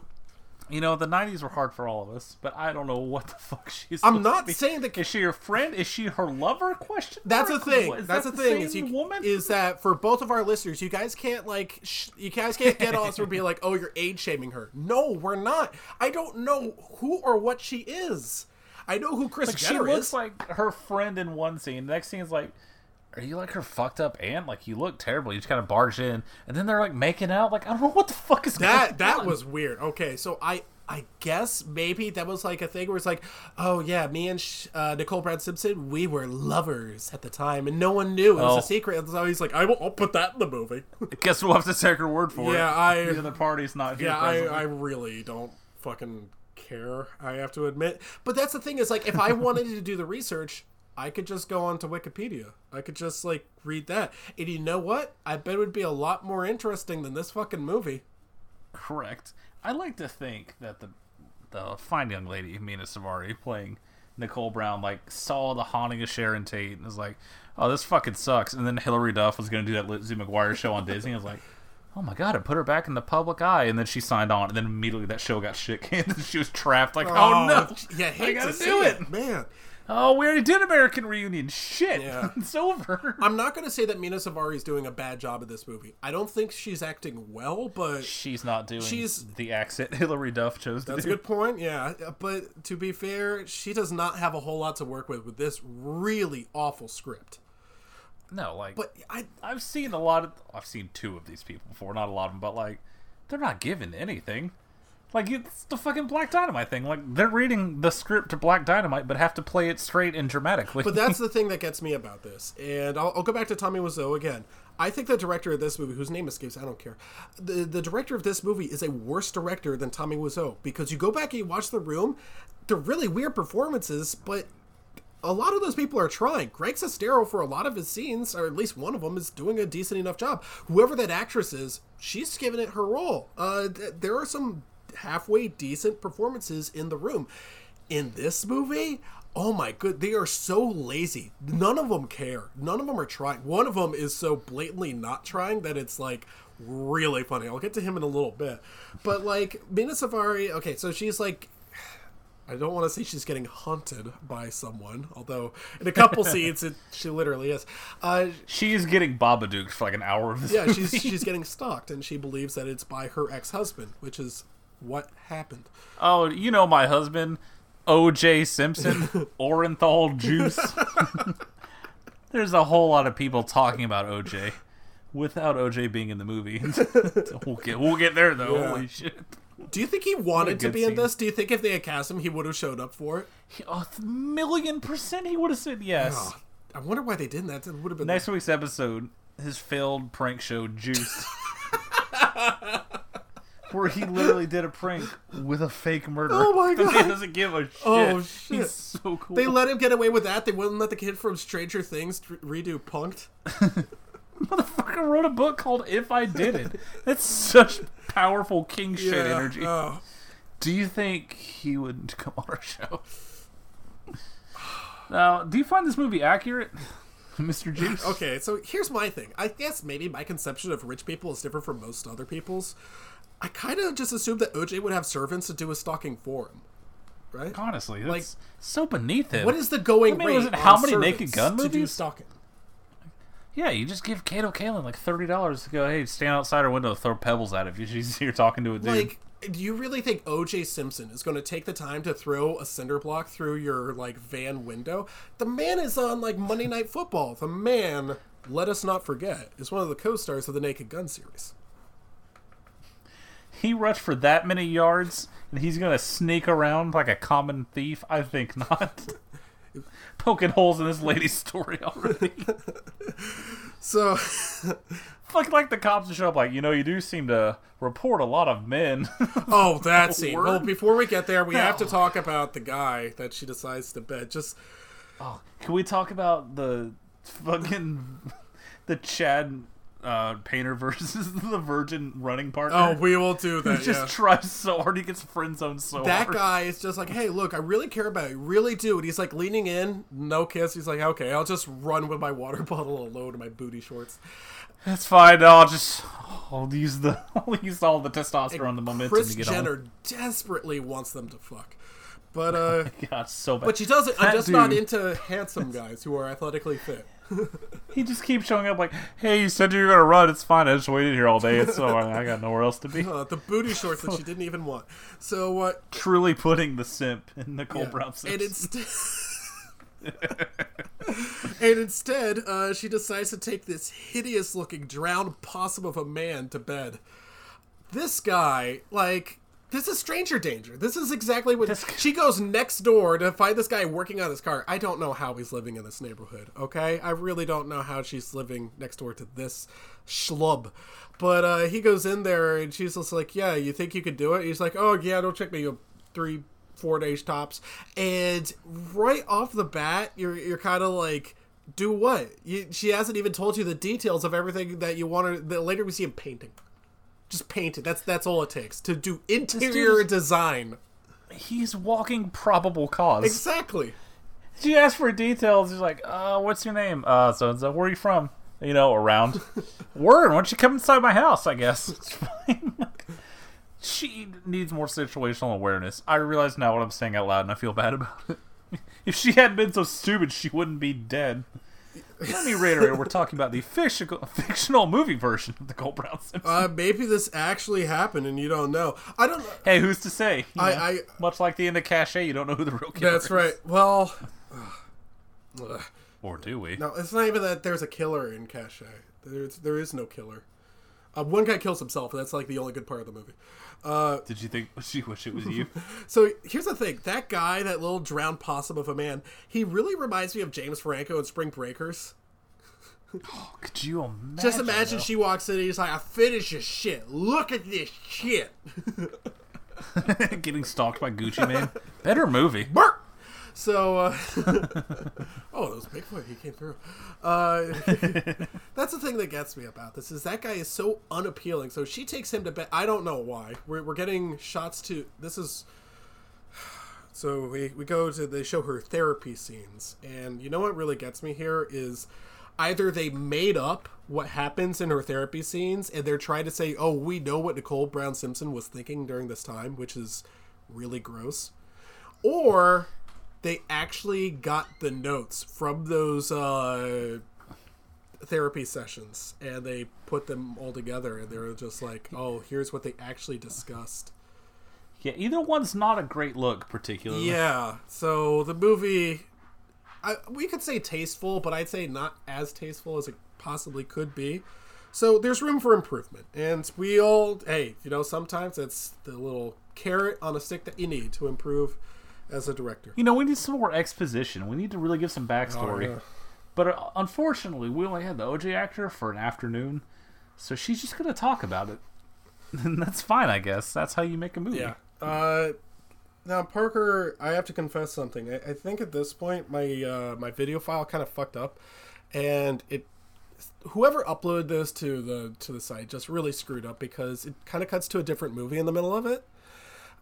You know, the '90s were hard for all of us, but I don't know what the [LAUGHS] fuck she's. I'm not saying that- Is she her friend? Is she her lover? Question. That's the mark? thing. What, That's that the thing. Is you woman? is that for both of our listeners, you guys can't like sh- you guys can't get on us and be like, oh, you're age shaming her. No, we're not. I don't know who or what she is. I know who Kris like she looks is. like her friend in one scene. The next scene is like, are you like her fucked up aunt? Like you look terrible. You just kind of barge in, and then they're like making out. Like I don't know what the fuck is that that on. was weird. Okay, so I I guess maybe that was like a thing where it's like, oh yeah, me and sh- uh, Nicole Brad Simpson, we were lovers at the time, and no one knew it was Oh. a secret. And so he's like, I will, I'll put that in the movie. [LAUGHS] I Guess we'll have to take her word for it. Yeah, I- the party's not here. yeah, I. I really don't fucking care. I have to admit, but that's the thing is like, if I wanted to do the research. I could just go onto Wikipedia. I could just like read that. And you know what? I bet it would be a lot more interesting than this fucking movie. correct. I like to think that the the fine young lady Mina Suvari playing Nicole Brown like saw the haunting of Sharon Tate and was like, "Oh, this fucking sucks." And then Hilary Duff was gonna do that Lizzie McGuire show on Disney. I was like, "Oh my god!" It put her back in the public eye, and then she signed on, and then immediately that show got shit canned, [LAUGHS] and she was trapped. Like, "Oh, oh no, Yeah, I gotta to do see it." man. Oh, we already did American Reunion. Shit, Yeah. [LAUGHS] it's over. I'm not going to say that Mina Suvari is doing a bad job of this movie. I don't think she's acting well, but She's not doing She's- the accent [LAUGHS] Hilary Duff chose to that's a good point. Yeah, but to be fair, she does not have a whole lot to work with with this really awful script. No, like, But I, I've seen a lot of. I've seen two of these people before, not a lot of them, but like, they're not given anything. Like it's the fucking Black Dynamite thing. Like they're reading the script to Black Dynamite, but have to play it straight and dramatically. but that's the [LAUGHS] thing that gets me about this. And I'll, I'll go back to Tommy Wiseau again. I think the director of this movie, whose name escapes, I don't care. The the director of this movie is a worse director than Tommy Wiseau because you go back and you watch The Room, they're really weird performances, but a lot of those people are trying. Greg Sestero, for a lot of his scenes, or at least one of them, is doing a decent enough job. Whoever that actress is, she's giving it her role. Uh, th- there are some halfway decent performances in the room. In this movie, oh my good, they are so lazy. None of them care. None of them are trying. One of them is so blatantly not trying that it's like really funny. I'll get to him in a little bit. But like Mina Suvari, okay, so she's like I don't want to say she's getting hunted by someone, although in a couple [LAUGHS] scenes it, she literally is. Uh, she is getting Babadooked for like an hour of this. yeah, movie. she's she's [LAUGHS] getting stalked, and she believes that it's by her ex husband, which is what happened. Oh, you know my husband, O.J. Simpson, [LAUGHS] Orenthal juice. [LAUGHS] There's a whole lot of people talking about O.J. without O.J. being in the movie. [LAUGHS] we'll get we'll get there though. Yeah. Holy shit! Do you think he wanted to be in this? Do you think if they had cast him, he would have showed up for it? A million percent, he would have said yes. Oh, I wonder why they didn't. That would have been Next week's episode, his failed prank show, Juiced. Where he literally did a prank with a fake murder. Oh my [LAUGHS] God. man doesn't give a shit. Oh, shit. He's so cool. They let him get away with that. They wouldn't let the kid from Stranger Things redo Punk'd. [LAUGHS] Motherfucker wrote a book called If I Did It. That's such powerful king shit Yeah, energy. oh. Do you think he would come on our show? [SIGHS] Now, do you find this movie accurate, [LAUGHS] Mr. Juice? Okay, so here's my thing. I guess maybe my conception of rich people is different from most other people's. I kind of just assumed that OJ would have servants to do his stalking for him, right? Honestly, that's Like- so beneath him. What is the going I mean, rate? was it how many Naked Gun movies? to do stalking? Yeah, you just give Kato Kaelin like thirty dollars to go. Hey, stand outside her window, throw pebbles at it. If she's [LAUGHS] here talking to a dude. Like, do you really think OJ Simpson is going to take the time to throw a cinder block through your like van window? The man is on like Monday Night Football. The man, let us not forget, is one of the co-stars of the Naked Gun series. He rushed for that many yards, and he's gonna sneak around like a common thief? I think not. [LAUGHS] Poking holes in this lady's story already. [LAUGHS] So, [LAUGHS] Fuck, like the cops will show up, like you know, you do seem to report a lot of men. oh, that scene. Word? Well, before we get there, we have to talk about the guy that she decides to bed. Just oh, Can we talk about the fucking the Chad uh, Painter [LAUGHS] versus the Virgin running partner. Oh, we will do [LAUGHS] that. He just yeah. tries so hard. He gets friend zoned so hard. that hard. guy is just like, hey, look, I really care about you, really do. And he's like leaning in, no kiss. He's like, okay, I'll just run with my water [LAUGHS] bottle alone in my booty shorts. That's fine. I'll just I'll use the I'll use all the testosterone, the momentum Chris to get Jenner on. desperately wants them to fuck, but uh, God, so bad. but she doesn't. I'm just not into handsome guys who are athletically fit. He just keeps showing up like, "Hey, you said you were gonna run. It's fine. I just waited here all day. It's so I got nowhere else to be." Uh, the booty [LAUGHS] shorts that she didn't even want. So uh, Truly putting the simp in Nicole Yeah. Brown And instead, [LAUGHS] and instead, uh, she decides to take this hideous-looking drowned possum of a man to bed. This guy, like, this is stranger danger. This is exactly what she goes next door to find this guy working on his car. I don't know how he's living in this neighborhood. Okay, I really don't know how she's living next door to this schlub. But uh, he goes in there and she's just like, "Yeah, you think you could do it?" He's like, "Oh yeah, don't check me. You three, four days tops." And right off the bat, you're you're kind of like, "Do what?" You, she hasn't even told you the details of everything that you want to. That later we see him painting. Just paint it. That's that's all it takes to do interior design. He's walking probable cause. Exactly. She asks for details. He's like, "Uh, what's your name? Uh, so and so. Where are you from? You know, around. [LAUGHS] Word. Why don't you come inside my house? I guess it's fine." [LAUGHS] she needs more situational awareness. I realize now what I'm saying out loud, and I feel bad about it. [LAUGHS] If she hadn't been so stupid, she wouldn't be dead. Let me reiterate: we're talking about the fictional, [LAUGHS] fictional movie version of Nicole Brown Simpson. Uh, maybe this actually happened and you don't know. I don't know. hey, who's to say? I- I- much like the end of Caché, you don't know who the real killer is. That's is. right. Well, ugh. Or do we? no, it's not even that there's a killer in Caché. There's there is no killer. Uh, one guy kills himself, and that's like the only good part of the movie. Uh, Did you think [LAUGHS] she wish it was you? [LAUGHS] so here's the thing: that guy, that little drowned possum of a man, he really reminds me of James Franco in Spring Breakers. Could you imagine? Just imagine though? she walks in and he's like, "I finished your shit. Look at this shit." [LAUGHS] getting stalked by Gucci Mane. Better movie. Burp! So, uh, [LAUGHS] oh, it was Bigfoot. He came through. Uh, [LAUGHS] that's the thing that gets me about this is that guy is so unappealing. So she takes him to bed. I don't know why. We're, we're getting shots to. This is. [SIGHS] So we, we go to they show her therapy scenes, and you know what really gets me here is either they made up what happens in her therapy scenes, and they're trying to say, "Oh, we know what Nicole Brown Simpson was thinking during this time," which is really gross or they actually got the notes from those uh, therapy sessions and they put them all together and they were just like oh here's what they actually discussed Yeah, either one's not a great look, particularly. yeah so the movie I, we could say tasteful but i'd say not as tasteful as it possibly could be so there's room for improvement and we all hey you know sometimes it's the little carrot on a stick that you need to improve as a director You know, we need some more exposition. We need to really give some backstory. Oh, yeah. But uh, unfortunately, we only had the OJ actor for an afternoon, so she's just going to talk about it. [LAUGHS] And that's fine, I guess. That's how you make a movie. Yeah. Uh, now, Parker, I have to confess something. I, I think at this point, my uh, my video file kind of fucked up, and it whoever uploaded this to the to the site just really screwed up because it kind of cuts to a different movie in the middle of it.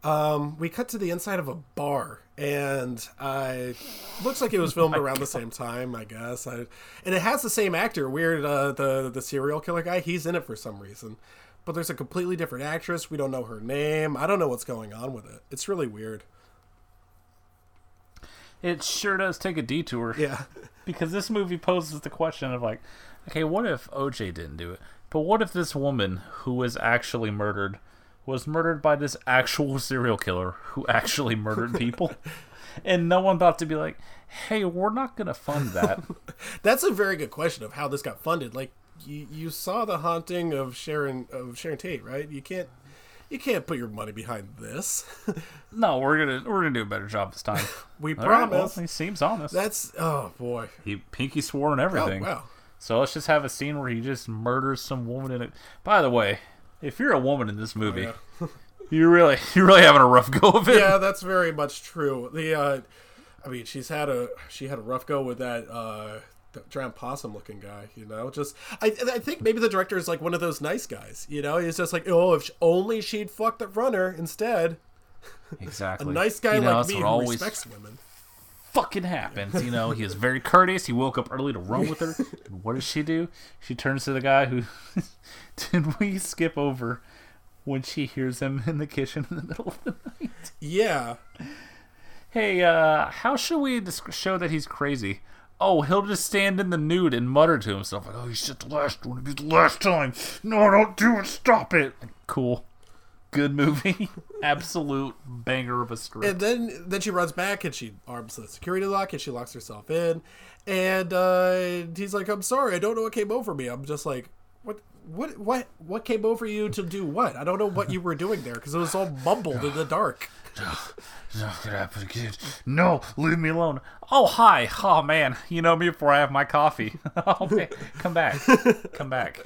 Um, we cut to the inside of a bar, and I looks like it was filmed [LAUGHS] around the same time, I guess. I, and it has the same actor, weird, uh, the the serial killer guy. He's in it for some reason, but there's a completely different actress. We don't know her name. I don't know what's going on with it. It's really weird. It sure does take a detour. Yeah, [LAUGHS] Because this movie poses the question of, like, okay, what if OJ didn't do it? But what if this woman who was actually murdered was murdered by this actual serial killer who [LAUGHS] actually murdered people? [LAUGHS] and no one thought to be like, hey, we're not going to fund that. [LAUGHS] that's a very good question of how this got funded. Like you, you saw the haunting of Sharon of Sharon Tate, right? You can't you can't put your money behind this. no, we're gonna we're gonna do a better job this time. we All right, well, promise. he seems honest. That's oh boy. he pinky swore and Oh everything. wow. So let's just have a scene where he just murders some woman in it. By the way, if you're a woman in this movie, yeah. [LAUGHS] you're really [LAUGHS] you're really having a rough go of it. yeah, that's very much true. The uh I mean, she's had a she had a rough go with that uh the giant possum looking guy. You know, just I I think maybe the director is like one of those nice guys. You know, he's just like, oh, if only she'd fucked the runner instead. [LAUGHS] Exactly. a nice guy You know, like me who always respects women. Fucking happens. You know, he is very courteous. He woke up early to run with her. And what does she do? She turns to the guy who. [LAUGHS] Did we skip over when she hears him in the kitchen in the middle of the night? Yeah, Hey, uh, how should we show that he's crazy? Oh, he'll just stand in the nude and mutter to himself like, "Oh, he's just the last one. It's the last time. No, don't do it. Stop it." Cool, good movie. [LAUGHS] Absolute banger of a script. and then then she runs back and she arms the security lock and she locks herself in, and uh, he's like, "I'm sorry, I don't know what came over me." I'm just like, "What?" What what what came over you to do what? I don't know what you were doing there because it was all mumbled in the dark. Not gonna happen again. No, leave me alone. Oh, hi. Oh, man. You know me before I have my coffee. [LAUGHS] oh, man. Come back. Come back.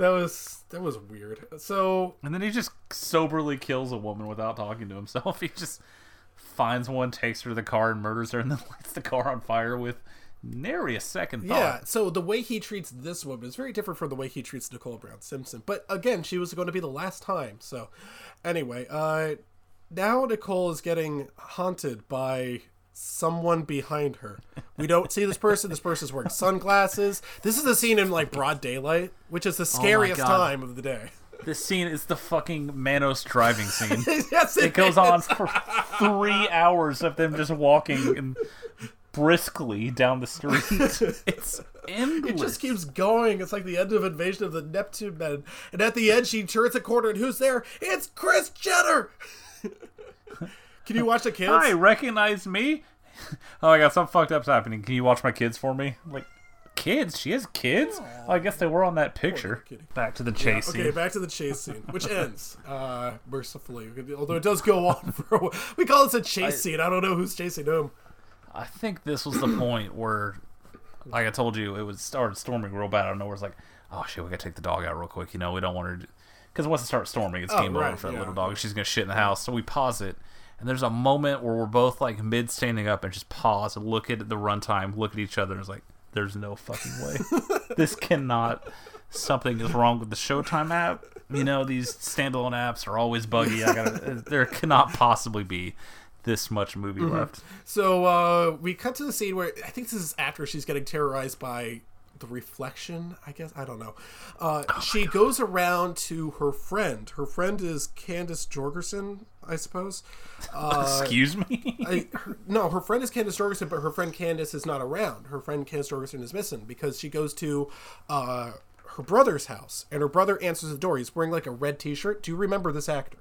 That was that was weird. So And then he just soberly kills a woman without talking to himself. [LAUGHS] He just finds one, takes her to the car, and murders her, and then [LAUGHS] lights the car on fire with nary a second thought. yeah, so the way he treats this woman is very different from the way he treats Nicole Brown Simpson. But again, she was going to be the last time. So anyway, uh now Nicole is getting haunted by someone behind her. We don't see this person. This person's wearing sunglasses. This is a scene in like broad daylight, which is the oh scariest Oh time of the day. This scene is the fucking Manos driving scene. [LAUGHS] yes, it goes is. on for three hours of them just walking and briskly down the street. [LAUGHS] It's endless. It just keeps going. It's like the end of Invasion of the Neptune Men. And at the end, she turns a corner, and who's there? It's Kris Jenner. [LAUGHS] Can you watch the kids? Hi, recognize me? [LAUGHS] Oh my god, something fucked up's happening. Can you watch my kids for me? Like, kids? She has kids? Oh, I guess they were on that picture. kitty. Back to the chase Okay, scene. Okay, back to the chase scene, which ends uh, mercifully. Although it does go on [LAUGHS] for a while. We call this a chase scene. I don't know who's chasing whom. I think this was the point where, like I told you, it was started storming real bad out of nowhere. It's like, oh shit, we gotta take the dog out real quick. You know, we don't want her. Because once it starts storming, it's Oh, game right, over for that yeah. little dog. She's gonna shit in the house. So we pause it, and there's a moment where we're both like mid standing up and just pause and look at the runtime, look at each other, and it's like, there's no fucking way. [LAUGHS] this cannot. Something is wrong with the Showtime app. You know, these standalone apps are always buggy. I gotta. [LAUGHS] there cannot possibly be this much movie Mm-hmm. left. So uh, we cut to the scene where I think this is after she's getting terrorized by the reflection. I guess I don't know. Uh, Oh she goes around to her friend. Her friend is Candace Jorgerson, I suppose. [LAUGHS] Uh, Excuse me. I, her, no, her friend is Candace Jorgensen, but her friend Candace is not around. Her friend Candace Jorgensen is missing because she goes to uh, her brother's house, and her brother answers the door. He's wearing like a red T-shirt. Do you remember this actor?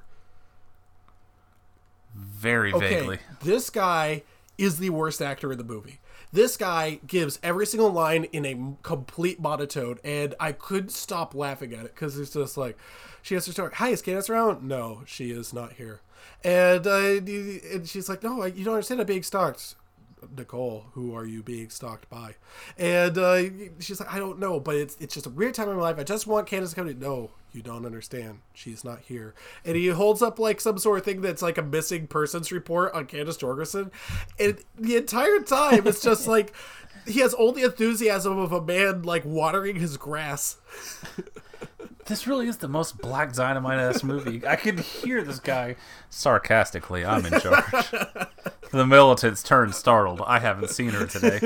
Very Okay, vaguely. this guy is the worst actor in the movie. This guy gives every single line in a complete monotone, and I couldn't stop laughing at it because it's just like, she has to start, "Hi, is Candace around?" No, she is not here, and uh, and she's like, "No, you don't understand. I'm being stalked." Nicole, who are you being stalked by? And uh, she's like, I don't know, but it's it's just a weird time in my life. I just want Candace to come to. No, you don't understand. She's not here. And he holds up like some sort of thing that's like a missing persons report on Candace Jorgensen. And the entire time, it's just like he has all the enthusiasm of a man like watering his grass. [LAUGHS] This really is the most black dynamite ass movie. I could hear this guy sarcastically. I'm in charge. [LAUGHS] the militants turn startled. I haven't seen her today.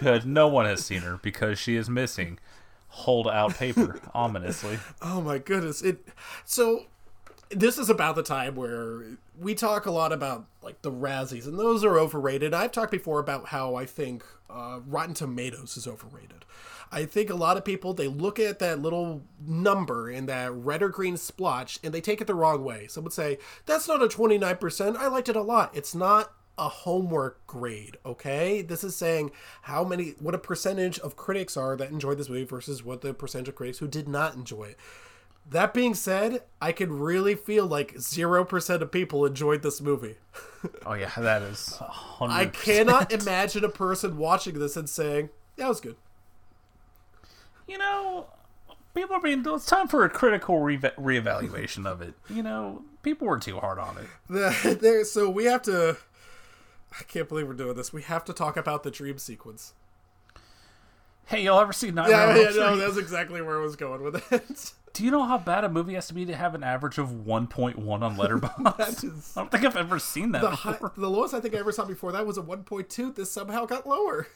Good. No one has seen her because she is missing. Hold out paper ominously. Oh my goodness! It so this is about the time where we talk a lot about like the Razzies, and those are overrated. I've talked before about how I think uh, Rotten Tomatoes is overrated. I think a lot of people they look at that little number in that red or green splotch and they take it the wrong way. Some would say that's not a twenty nine percent. I liked it a lot. It's not a homework grade, okay? This is saying how many, what a percentage of critics are that enjoyed this movie versus what the percentage of critics who did not enjoy it. That being said, I could really feel like 0% of people enjoyed this movie. [LAUGHS] Oh yeah, that is. 100%. I cannot imagine a person watching this and saying, that was good. You know, people are being. It's time for a critical re- reevaluation of it. You know, people were too hard on it. The- [LAUGHS] there, so we have to. I can't believe we're doing this. We have to talk about the dream sequence. Hey, y'all ever seen Nightmare Yeah, [LAUGHS] yeah, no, that's exactly where I was going with it. [LAUGHS] Do you know how bad a movie has to be to have an average of 1.1 on Letterboxd? Is- I don't think I've ever seen that the, before. high, the lowest I think I ever saw before that was a 1.2. This somehow got lower.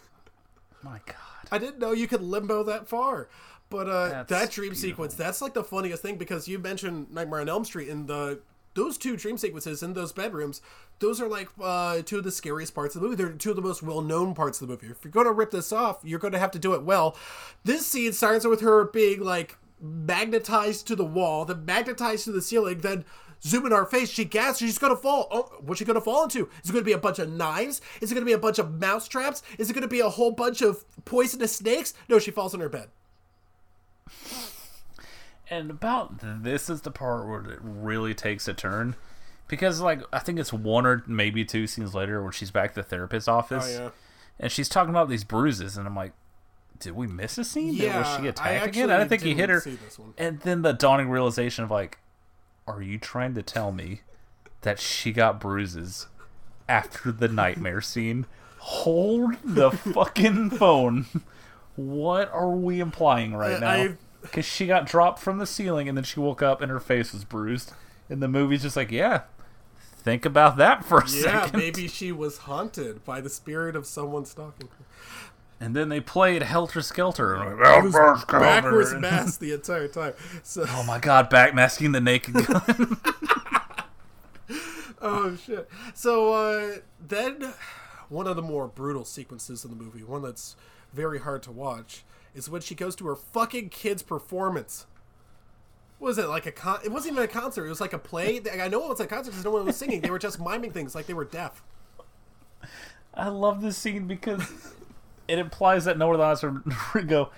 My God. I didn't know you could limbo that far. But uh, That's that dream beautiful. sequence, that's like the funniest thing because you mentioned Nightmare on Elm Street and the those two dream sequences in those bedrooms, those are like uh, two of the scariest parts of the movie. They're two of the most well known parts of the movie. If you're going to rip this off, you're going to have to do it well. This scene starts with her being like magnetized to the wall, then magnetized to the ceiling, then zoom in our face. She gasps. She's gonna fall. Oh, what's she gonna fall into? Is it gonna be a bunch of knives? Is it gonna be a bunch of mouse traps? Is it gonna be a whole bunch of poisonous snakes? No, she falls in her bed. And about this is the part where it really takes a turn. Because, like, I think it's one or maybe two scenes later when she's back at the therapist's office. Oh, yeah. And she's talking about these bruises. And I'm like, did we miss a scene? Yeah, was she I attacked again? I didn't think he hit her. see this one. And then the dawning realization of, like, are you trying to tell me that she got bruises after the nightmare scene? Hold the fucking phone. What are we implying right now? Because she got dropped from the ceiling and then she woke up and her face was bruised. And the movie's just like, yeah, think about that for a Yeah, second. maybe she was haunted by the spirit of someone stalking her. And then they played Helter Skelter. It was backwards mask the entire time. So, [LAUGHS] Oh my god, backmasking the naked gun. [LAUGHS] [LAUGHS] oh shit. So uh, then, one of the more brutal sequences in the movie, one that's very hard to watch, is when she goes to her fucking kid's performance. What was it like a con? It wasn't even a concert. It was like a play. I know it was a concert because no one was singing. They were just miming things like they were deaf. I love this scene because it implies that no one allows her to go,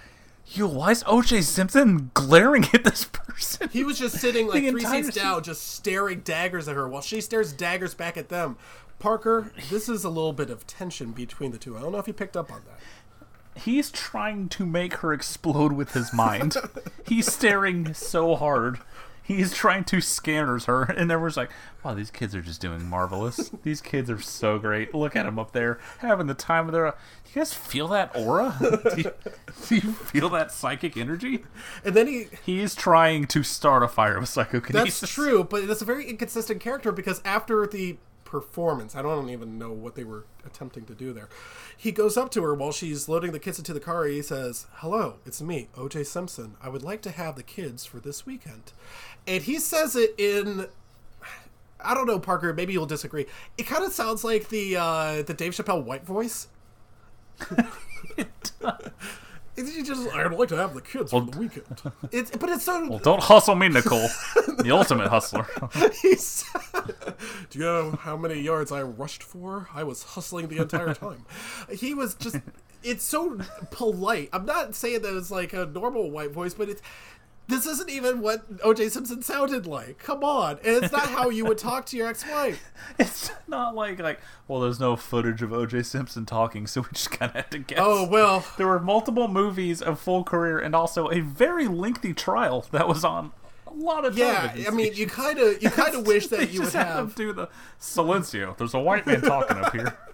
Yo, why is OJ Simpson glaring at this person? He was just sitting [LAUGHS] like three seats down, just staring daggers at her while she stares daggers back at them. Parker, this is a little bit of tension between the two. I don't know if you picked up on that. He's trying to make her explode with his mind. [LAUGHS] He's staring so hard. He's trying to scanners her, and everyone's like, "Wow, these kids are just doing marvelous. These kids are so great. Look at them up there, having the time of their. Do you guys feel that aura? [LAUGHS] do, you, do you feel that psychic energy? And then he He is trying to start a fire with psychokinesis. That's true, but it's a very inconsistent character because after the performance, I don't even know what they were attempting to do there. He goes up to her while she's loading the kids into the car. He says, "Hello, it's me, O.J. Simpson. I would like to have the kids for this weekend," and he says it in. I don't know, Parker. Maybe you'll disagree. It kind of sounds like the uh, the Dave Chappelle white voice. [LAUGHS] It's just, I'd like to have the kids for the weekend. [LAUGHS] It's, but it's so. Well, don't hustle me, Nicole. the ultimate hustler. [LAUGHS] He's, do you know how many yards I rushed for? I was hustling the entire [LAUGHS] time. he was just. It's so polite. I'm not saying that it's like a normal white voice, but it's. This isn't even what O.J. Simpson sounded like. Come on, and it's not how you would talk to your ex-wife. [LAUGHS] It's not like like well, there's no footage of O.J. Simpson talking, so we just kind of had to guess. Oh well, there were multiple movies of full career and also a very lengthy trial that was on a lot of yeah. television I mean, you kind of you [LAUGHS] kind of wish that you would have them do the silencio. There's a white man talking up here. [LAUGHS]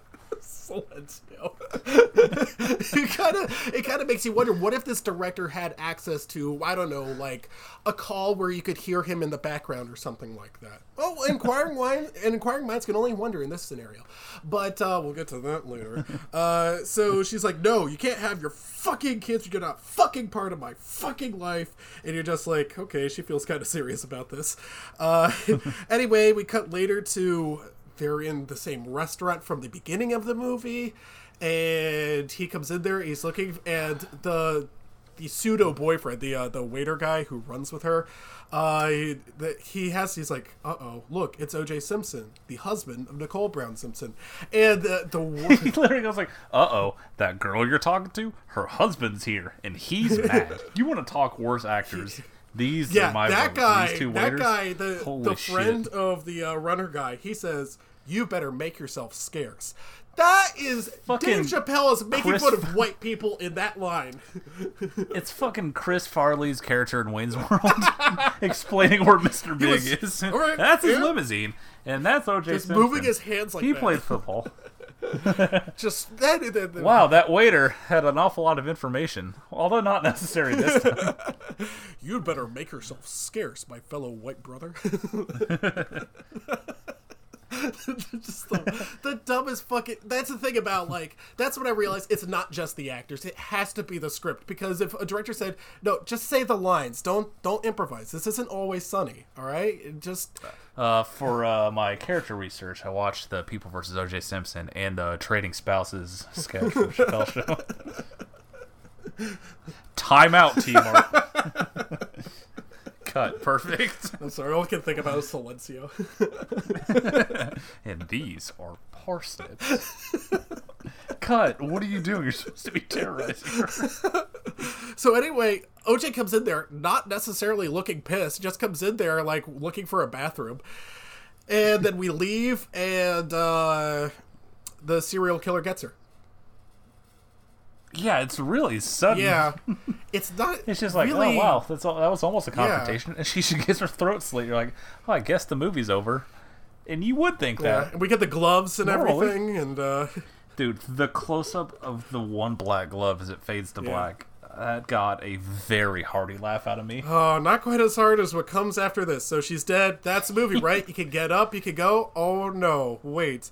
[LAUGHS] It kind of it kind of makes you wonder what if this director had access to I don't know like a call where you could hear him in the background or something like that. Oh, inquiring mind and inquiring minds can only wonder in this scenario. But uh, we'll get to that later. Uh, so she's like, "No, you can't have your fucking kids. You're not fucking part of my fucking life." And you're just like, "Okay." She feels kind of serious about this. Uh, [LAUGHS] anyway, we cut later to they're in the same restaurant from the beginning of the movie and he comes in there he's looking and the the pseudo boyfriend the uh, the waiter guy who runs with her uh he, the, he has he's like uh-oh look it's oj simpson the husband of nicole brown simpson and the the [LAUGHS] he literally goes like, "Uh oh, that girl you're talking to, her husband's here, and he's [LAUGHS] mad. you want to talk worse actors? These yeah are my that guy that guy the Holy the shit. friend of the uh, runner guy he says you better make yourself scarce that is Fucking Dave Chappelle is making Chris- fun of white people in that line. [LAUGHS] It's fucking Chris Farley's character in Wayne's World [LAUGHS] explaining where Mr. Big was- is. [LAUGHS] right, that's his yeah. limousine, and that's OJ Just Simpson. moving his hands like he that. played football. Just that. that, that Wow, that waiter had an awful lot of information, although not necessary this time. You'd better make yourself scarce, my fellow white brother. [LAUGHS] just the, the dumbest fucking. That's the thing about like. That's when I realized it's not just the actors. It has to be the script because if a director said, "No, just say the lines. Don't don't improvise. This isn't always sunny. All right, It just Uh, for uh, my character research, I watched the People vs. O.J. Simpson and the Trading Spouses sketch from Chappelle Show. [LAUGHS] Time out, T Mark. Cut. Perfect. [LAUGHS] I'm sorry. All I can think about is Silencio. [LAUGHS] And these are parsnips. Cut. What are you doing? You're supposed to be terrorizing her. So anyway, OJ comes in there not necessarily looking pissed, just comes in there like looking for a bathroom. And then we leave and uh the serial killer gets her. Yeah, it's really sudden. Yeah. [LAUGHS] It's not It's just like, really, oh wow, that's all, that was almost a confrontation, and she, she gets her throat slit. You're like, oh, I guess the movie's over, and you would think Yeah. that, And we get the gloves and everything and uh [LAUGHS] dude. The close up of the one black glove as it fades to Yeah. black, that got a very hearty laugh out of me. Oh, not quite as hard as what comes after this. So she's dead. That's the movie, right? you can get up, you can go. Oh no, wait.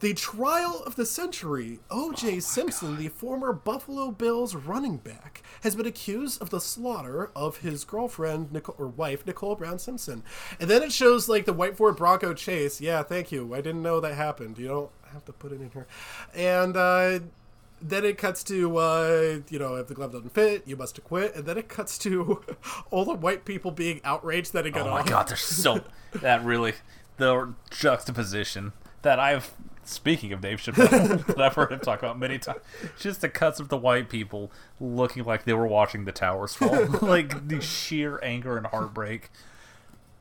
The trial of the century. O.J. Simpson, the former Buffalo Bills running back, has been accused of the slaughter of his girlfriend Nicole, or wife Nicole Brown Simpson. And then it shows like the white Ford Bronco chase. Yeah, thank you. I didn't know that happened. You don't have to put it in here. And uh, then it cuts to uh, you know if the glove doesn't fit you must acquit and then it cuts to [LAUGHS] all the white people being outraged that it got Oh my off god, there's so that really the juxtaposition that I've speaking of Dave Chappelle [LAUGHS] that I've heard him talk about many times. Just the cuts of the white people looking like they were watching the towers fall, [LAUGHS] [LAUGHS] like the sheer anger and heartbreak.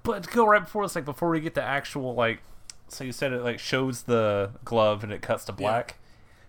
But to go right before this, like before we get the actual like, so you said it like shows the glove and it cuts to black.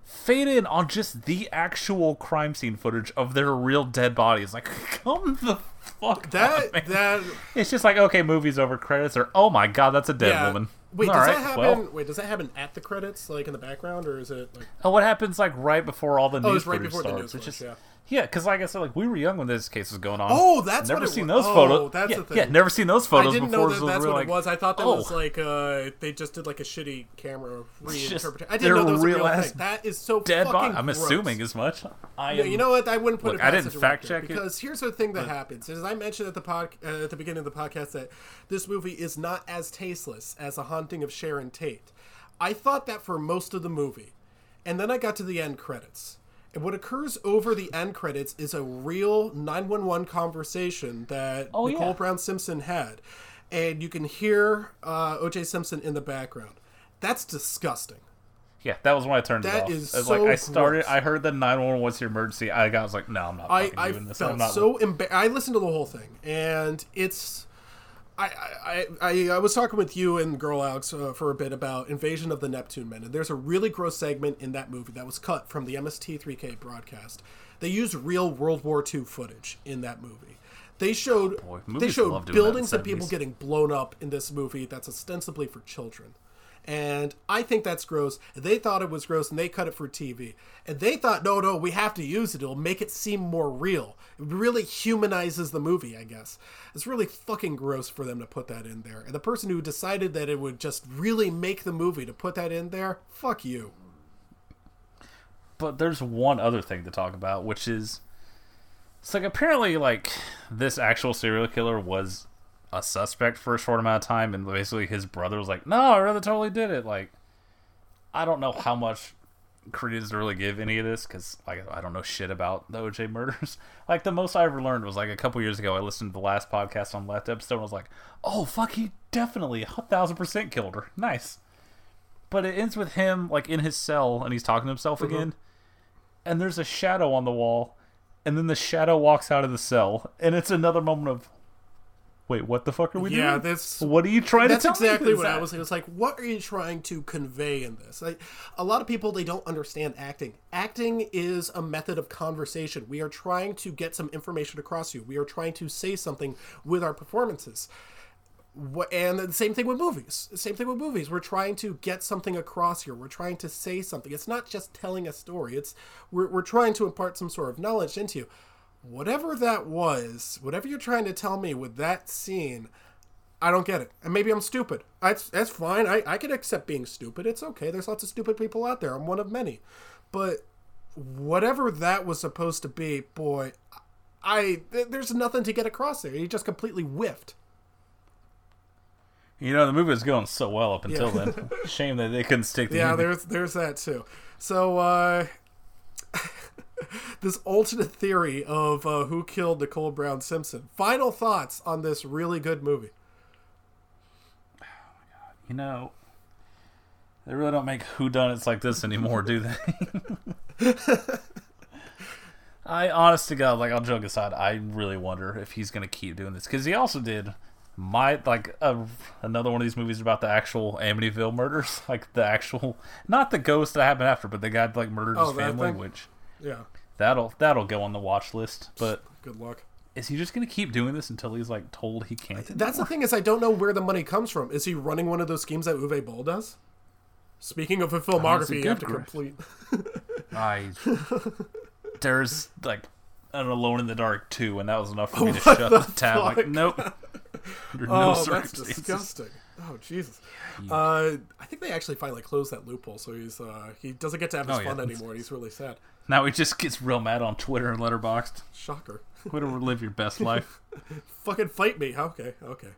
Fade in on just the actual crime scene footage of their real dead bodies. Like, come the fuck that on, that It's just like okay, movies over credits, or oh my god, that's a dead yeah woman. Wait does right, that happen well. wait does that happen at the credits like in the background or is it like Oh, what happens like right before all the news? Oh, it's right before the starts? news It's just yeah. Yeah, because like I said, like we were young when this case was going on. Oh, that's never what it seen wa- those oh, photos. that's yeah, the thing. yeah, never seen those photos I didn't before. know that so that's what like, it was. I thought that oh, was like uh, they just did like a shitty camera [LAUGHS] reinterpretation. I didn't know that was a real thing. That is so dead fucking body. I'm gross. assuming as much. I Yeah, am, you know what? I wouldn't put Look, it I didn't a fact check it, because here's the thing that happens. As I mentioned at the pod, uh, at the beginning of the podcast, that this movie is not as tasteless as The Haunting of Sharon Tate. I thought that for most of the movie, and then I got to the end credits. And what occurs over the end credits is a real 911 conversation that Oh, Nicole yeah. Brown Simpson had. And you can hear uh, OJ Simpson in the background. That's disgusting. Yeah, that was when I turned That it off. is It's so like I started. gross. I heard the 911 was your emergency. I got I was like, no, I'm not I, fucking I doing this. felt I'm not. so embar- I listened to the whole thing, and it's. I, I, I, I was talking with you and Girl Alex uh, for a bit about Invasion of the Neptune Men, and there's a really gross segment in that movie that was cut from the MST3K broadcast. They used real World War II footage in that movie. They showed boy, they showed love doing that in buildings of people getting blown up in this movie that's ostensibly for children. And I think that's gross. They thought it was gross and they cut it for TV. And they thought, no, no, we have to use it. It'll make it seem more real. It really humanizes the movie, I guess. It's really fucking gross for them to put that in there. And the person who decided that it would just really make the movie to put that in there, fuck you. But there's one other thing to talk about, which is it's like apparently like this actual serial killer was a suspect for a short amount of time, and basically his brother was like, "No, I really totally did it." Like, I don't know how much credence to really give any of this because like I don't know shit about the OJ murders. [LAUGHS] like the most I ever learned was like a couple years ago. I listened to the last podcast on last episode. and I was like, "Oh fuck, he definitely a thousand percent killed her." Nice. But it ends with him like in his cell and he's talking to himself mm-hmm. again and there's a shadow on the wall, and then the shadow walks out of the cell, and it's another moment of, wait, what the fuck are we Yeah, doing? that's- what are you trying That's to tell me? exactly what I was. It It's like, what are you trying to convey in this? Like, a lot of people they don't understand acting. Acting is a method of conversation. We are trying to get some information across you. We are trying to say something with our performances. what, and the same thing with movies. The same thing with movies. We're trying to get something across here. We're trying to say something. It's not just telling a story. It's we're, we're trying to impart some sort of knowledge into you. Whatever that was, whatever you're trying to tell me with that scene, I don't get it. And maybe I'm stupid. That's that's fine. I, I can accept being stupid. It's okay. There's lots of stupid people out there. I'm one of many. But whatever that was supposed to be, boy, I th- there's nothing to get across there. He just completely whiffed. You know, the movie was going so well up until Yeah. then. [LAUGHS] Shame that they couldn't stick the Yeah, there's there's that too. So uh [LAUGHS] this alternate theory of uh, who killed Nicole Brown Simpson. Final thoughts on this really good movie. You know, they really don't make whodunits like this anymore, do they? [LAUGHS] I, honest to God, like, I'll joke aside, I really wonder if he's going to keep doing this. Because he also did my, like, uh, another one of these movies about the actual Amityville murders. [LAUGHS] Like, the actual, not the ghost that happened after, but the guy, like, murdered Oh, his family, thing? which, Yeah, that'll, that'll go on the watch list. But good luck. is he just going to keep doing this until he's, like, told he can't? That's the thing is I don't know where the money comes from. Is he running one of those schemes that Uwe Boll does? Speaking of a it's a filmography, you have to good complete. [LAUGHS] I [LAUGHS] there's like an Alone in the Dark too, and that was enough for me to shut the, tab. Like, nope. [LAUGHS] Under no Oh, that's disgusting. Oh Jesus. Uh, I think they actually finally closed that loophole, so he's uh, he doesn't get to have his Oh, yeah. fun anymore, and he's really sad. Now he just gets real mad on Twitter and Letterboxd. Shocker. Way to live your best [LAUGHS] life. Fucking fight me. Okay, okay.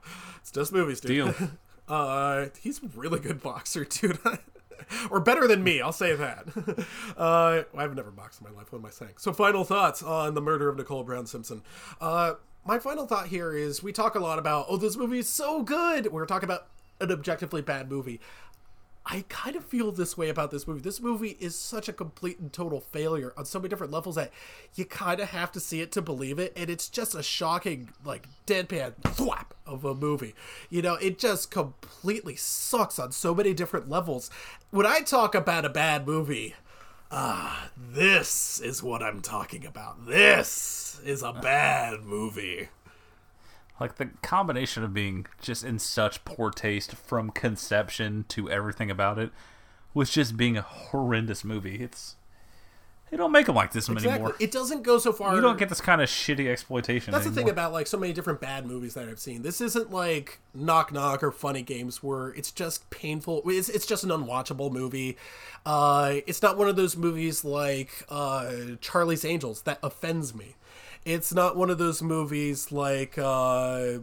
It's just movies, dude. Deal. [LAUGHS] Uh, he's a really good boxer, dude. [LAUGHS] or better than me, I'll say that. uh, I've never boxed in my life. What am I saying? So, final thoughts on the murder of Nicole Brown Simpson. Uh, my final thought here is we talk a lot about, oh, this movie is so good. We're talking about an objectively bad movie. I kind of feel this way about this movie. This movie is such a complete and total failure on so many different levels that you kind of have to see it to believe it, and it's just a shocking, like deadpan thwap of a movie. You know, it just completely sucks on so many different levels. When I talk about a bad movie, ah, this is what I'm talking about. This is a bad movie. Like the combination of being just in such poor taste from conception to everything about it was just being a horrendous movie. It's they don't make them like this Exactly. anymore. It doesn't go so far. You don't get this kind of shitty exploitation. That's the thing about like so many different bad movies that I've seen. This isn't like Knock Knock or Funny Games where it's just painful. It's, it's just an unwatchable movie. Uh, it's not one of those movies like uh, Charlie's Angels that offends me. It's not one of those movies like uh,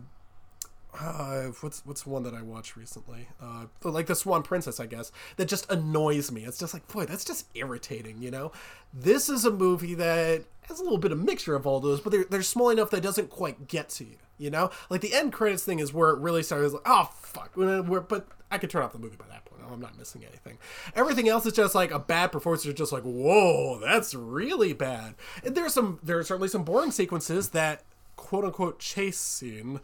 uh, what's what's one that I watched recently? Uh, like the Swan Princess, I guess. That just annoys me. It's just like, boy, that's just irritating. You know, this is a movie that has a little bit of mixture of all those, but they're they're small enough that doesn't quite get to you. You know, like the end credits thing is where it really started. Like, oh fuck, but I could turn off the movie by that I'm not missing anything. Everything else is just like a bad performance. You're just like, whoa, that's really bad. And there's some, there are certainly some boring sequences that quote unquote chase scene,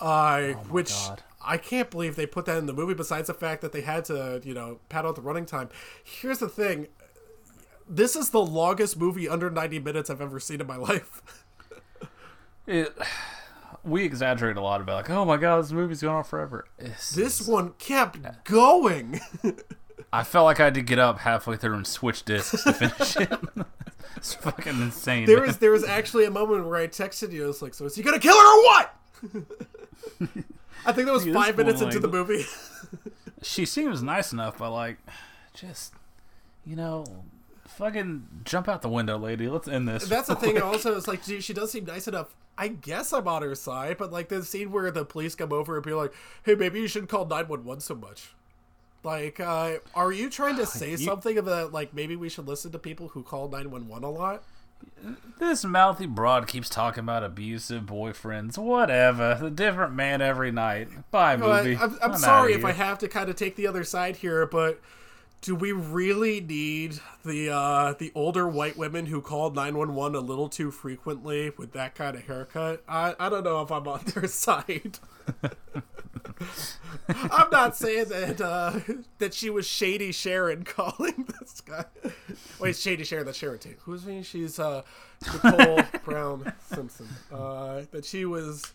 uh, which God. I can't believe they put that in the movie. Besides the fact that they had to, you know, pad out the running time. Here's the thing. This is the longest movie under 90 minutes I've ever seen in my [LAUGHS] life. it, we exaggerate a lot about like, oh my god, this movie's going on forever. It's- This one kept going. [LAUGHS] I felt like I had to get up halfway through and switch discs to finish it. [LAUGHS] it's fucking insane. There man. was there was actually a moment where I texted you. I was like, "So is he gonna kill her or what?" [LAUGHS] I think that was five minutes into the movie. she seems nice enough, but like, just you know, fucking jump out the window, lady. Let's end this. That's the thing. Also, it's like she, she does seem nice enough. I guess I'm on her side, but like the scene where the police come over and be like, "Hey, maybe you shouldn't call nine one one so much." Like, uh, are you trying to say something about like maybe we should listen to people who call nine one one a lot? This mouthy broad keeps talking about abusive boyfriends. Whatever. A different man every night. Bye, movie. I'm, I'm sorry if. I have to kind of take the other side here, but do we really need the uh, the older white women who called 911 a little too frequently with that kind of haircut? I, I don't know if I'm on [LAUGHS] their side. [LAUGHS] I'm not saying that uh, that she was Shady Sharon calling [LAUGHS] this guy. Wait, Shady Sharon, that's Sharon Tate. Who's she? She's uh, Nicole Brown Simpson. Uh, that she was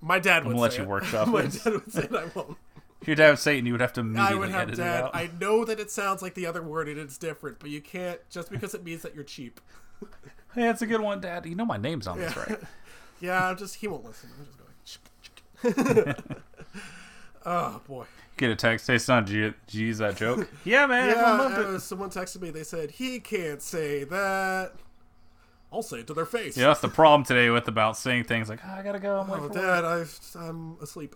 My dad would gonna let you it. workshop My dad would say. I won't. If your dad would Satan, you would have to it. I would have edit dad. I know that it sounds like the other word and it's different, but you can't just because it means that you're cheap. [LAUGHS] Hey, that's a good one, Dad. You know my name's on this, right? [LAUGHS] Yeah, I'm just he won't listen. I'm just going. [LAUGHS] oh boy. Get a text. Hey, son, did you, did you use that joke? yeah, man. Yeah, uh, someone texted me. They said he can't say that. I'll say it to their face. Yeah, that's the problem today with about saying things like, oh, I gotta go. I'm Oh, Dad, work." I, I'm asleep.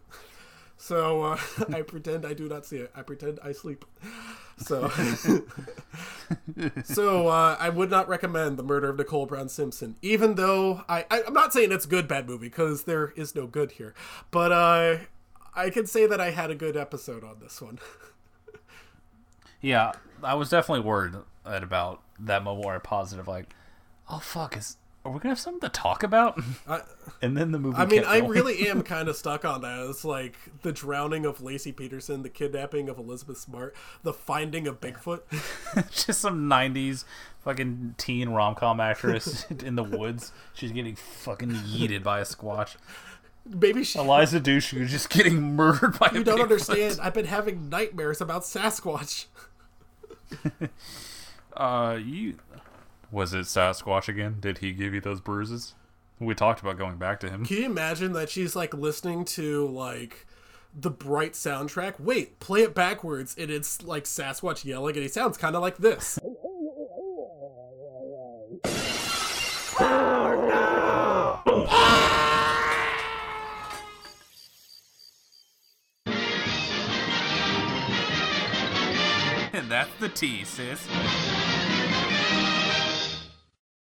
So uh, [LAUGHS] I pretend I do not see it. I pretend I sleep. So, [LAUGHS] so uh, I would not recommend the murder of Nicole Brown Simpson, even though I, I I'm not saying it's a good bad movie because there is no good here, but uh, I can say that I had a good episode on this one. [LAUGHS] Yeah, I was definitely worried about that moment where I positive, like, oh, fuck, is are we gonna have something to talk about? [LAUGHS] and then the movie. I mean, I going. [LAUGHS] really am kind of stuck on that. It's like the drowning of Laci Peterson, the kidnapping of Elizabeth Smart, the finding of Bigfoot. [LAUGHS] just some '90s fucking teen rom com actress in the woods. She's getting fucking yeeted by a squatch. Maybe she. Eliza Dushku just getting murdered by. You don't Bigfoot. understand. I've been having nightmares about Sasquatch. Uh, you was it Sasquatch again? Did he give you those bruises? We talked about going back to him. Can you imagine that she's like listening to like the bright soundtrack? Wait, play it backwards, and it's like Sasquatch yelling, and he sounds kind of like this. [LAUGHS] And that's the T, sis.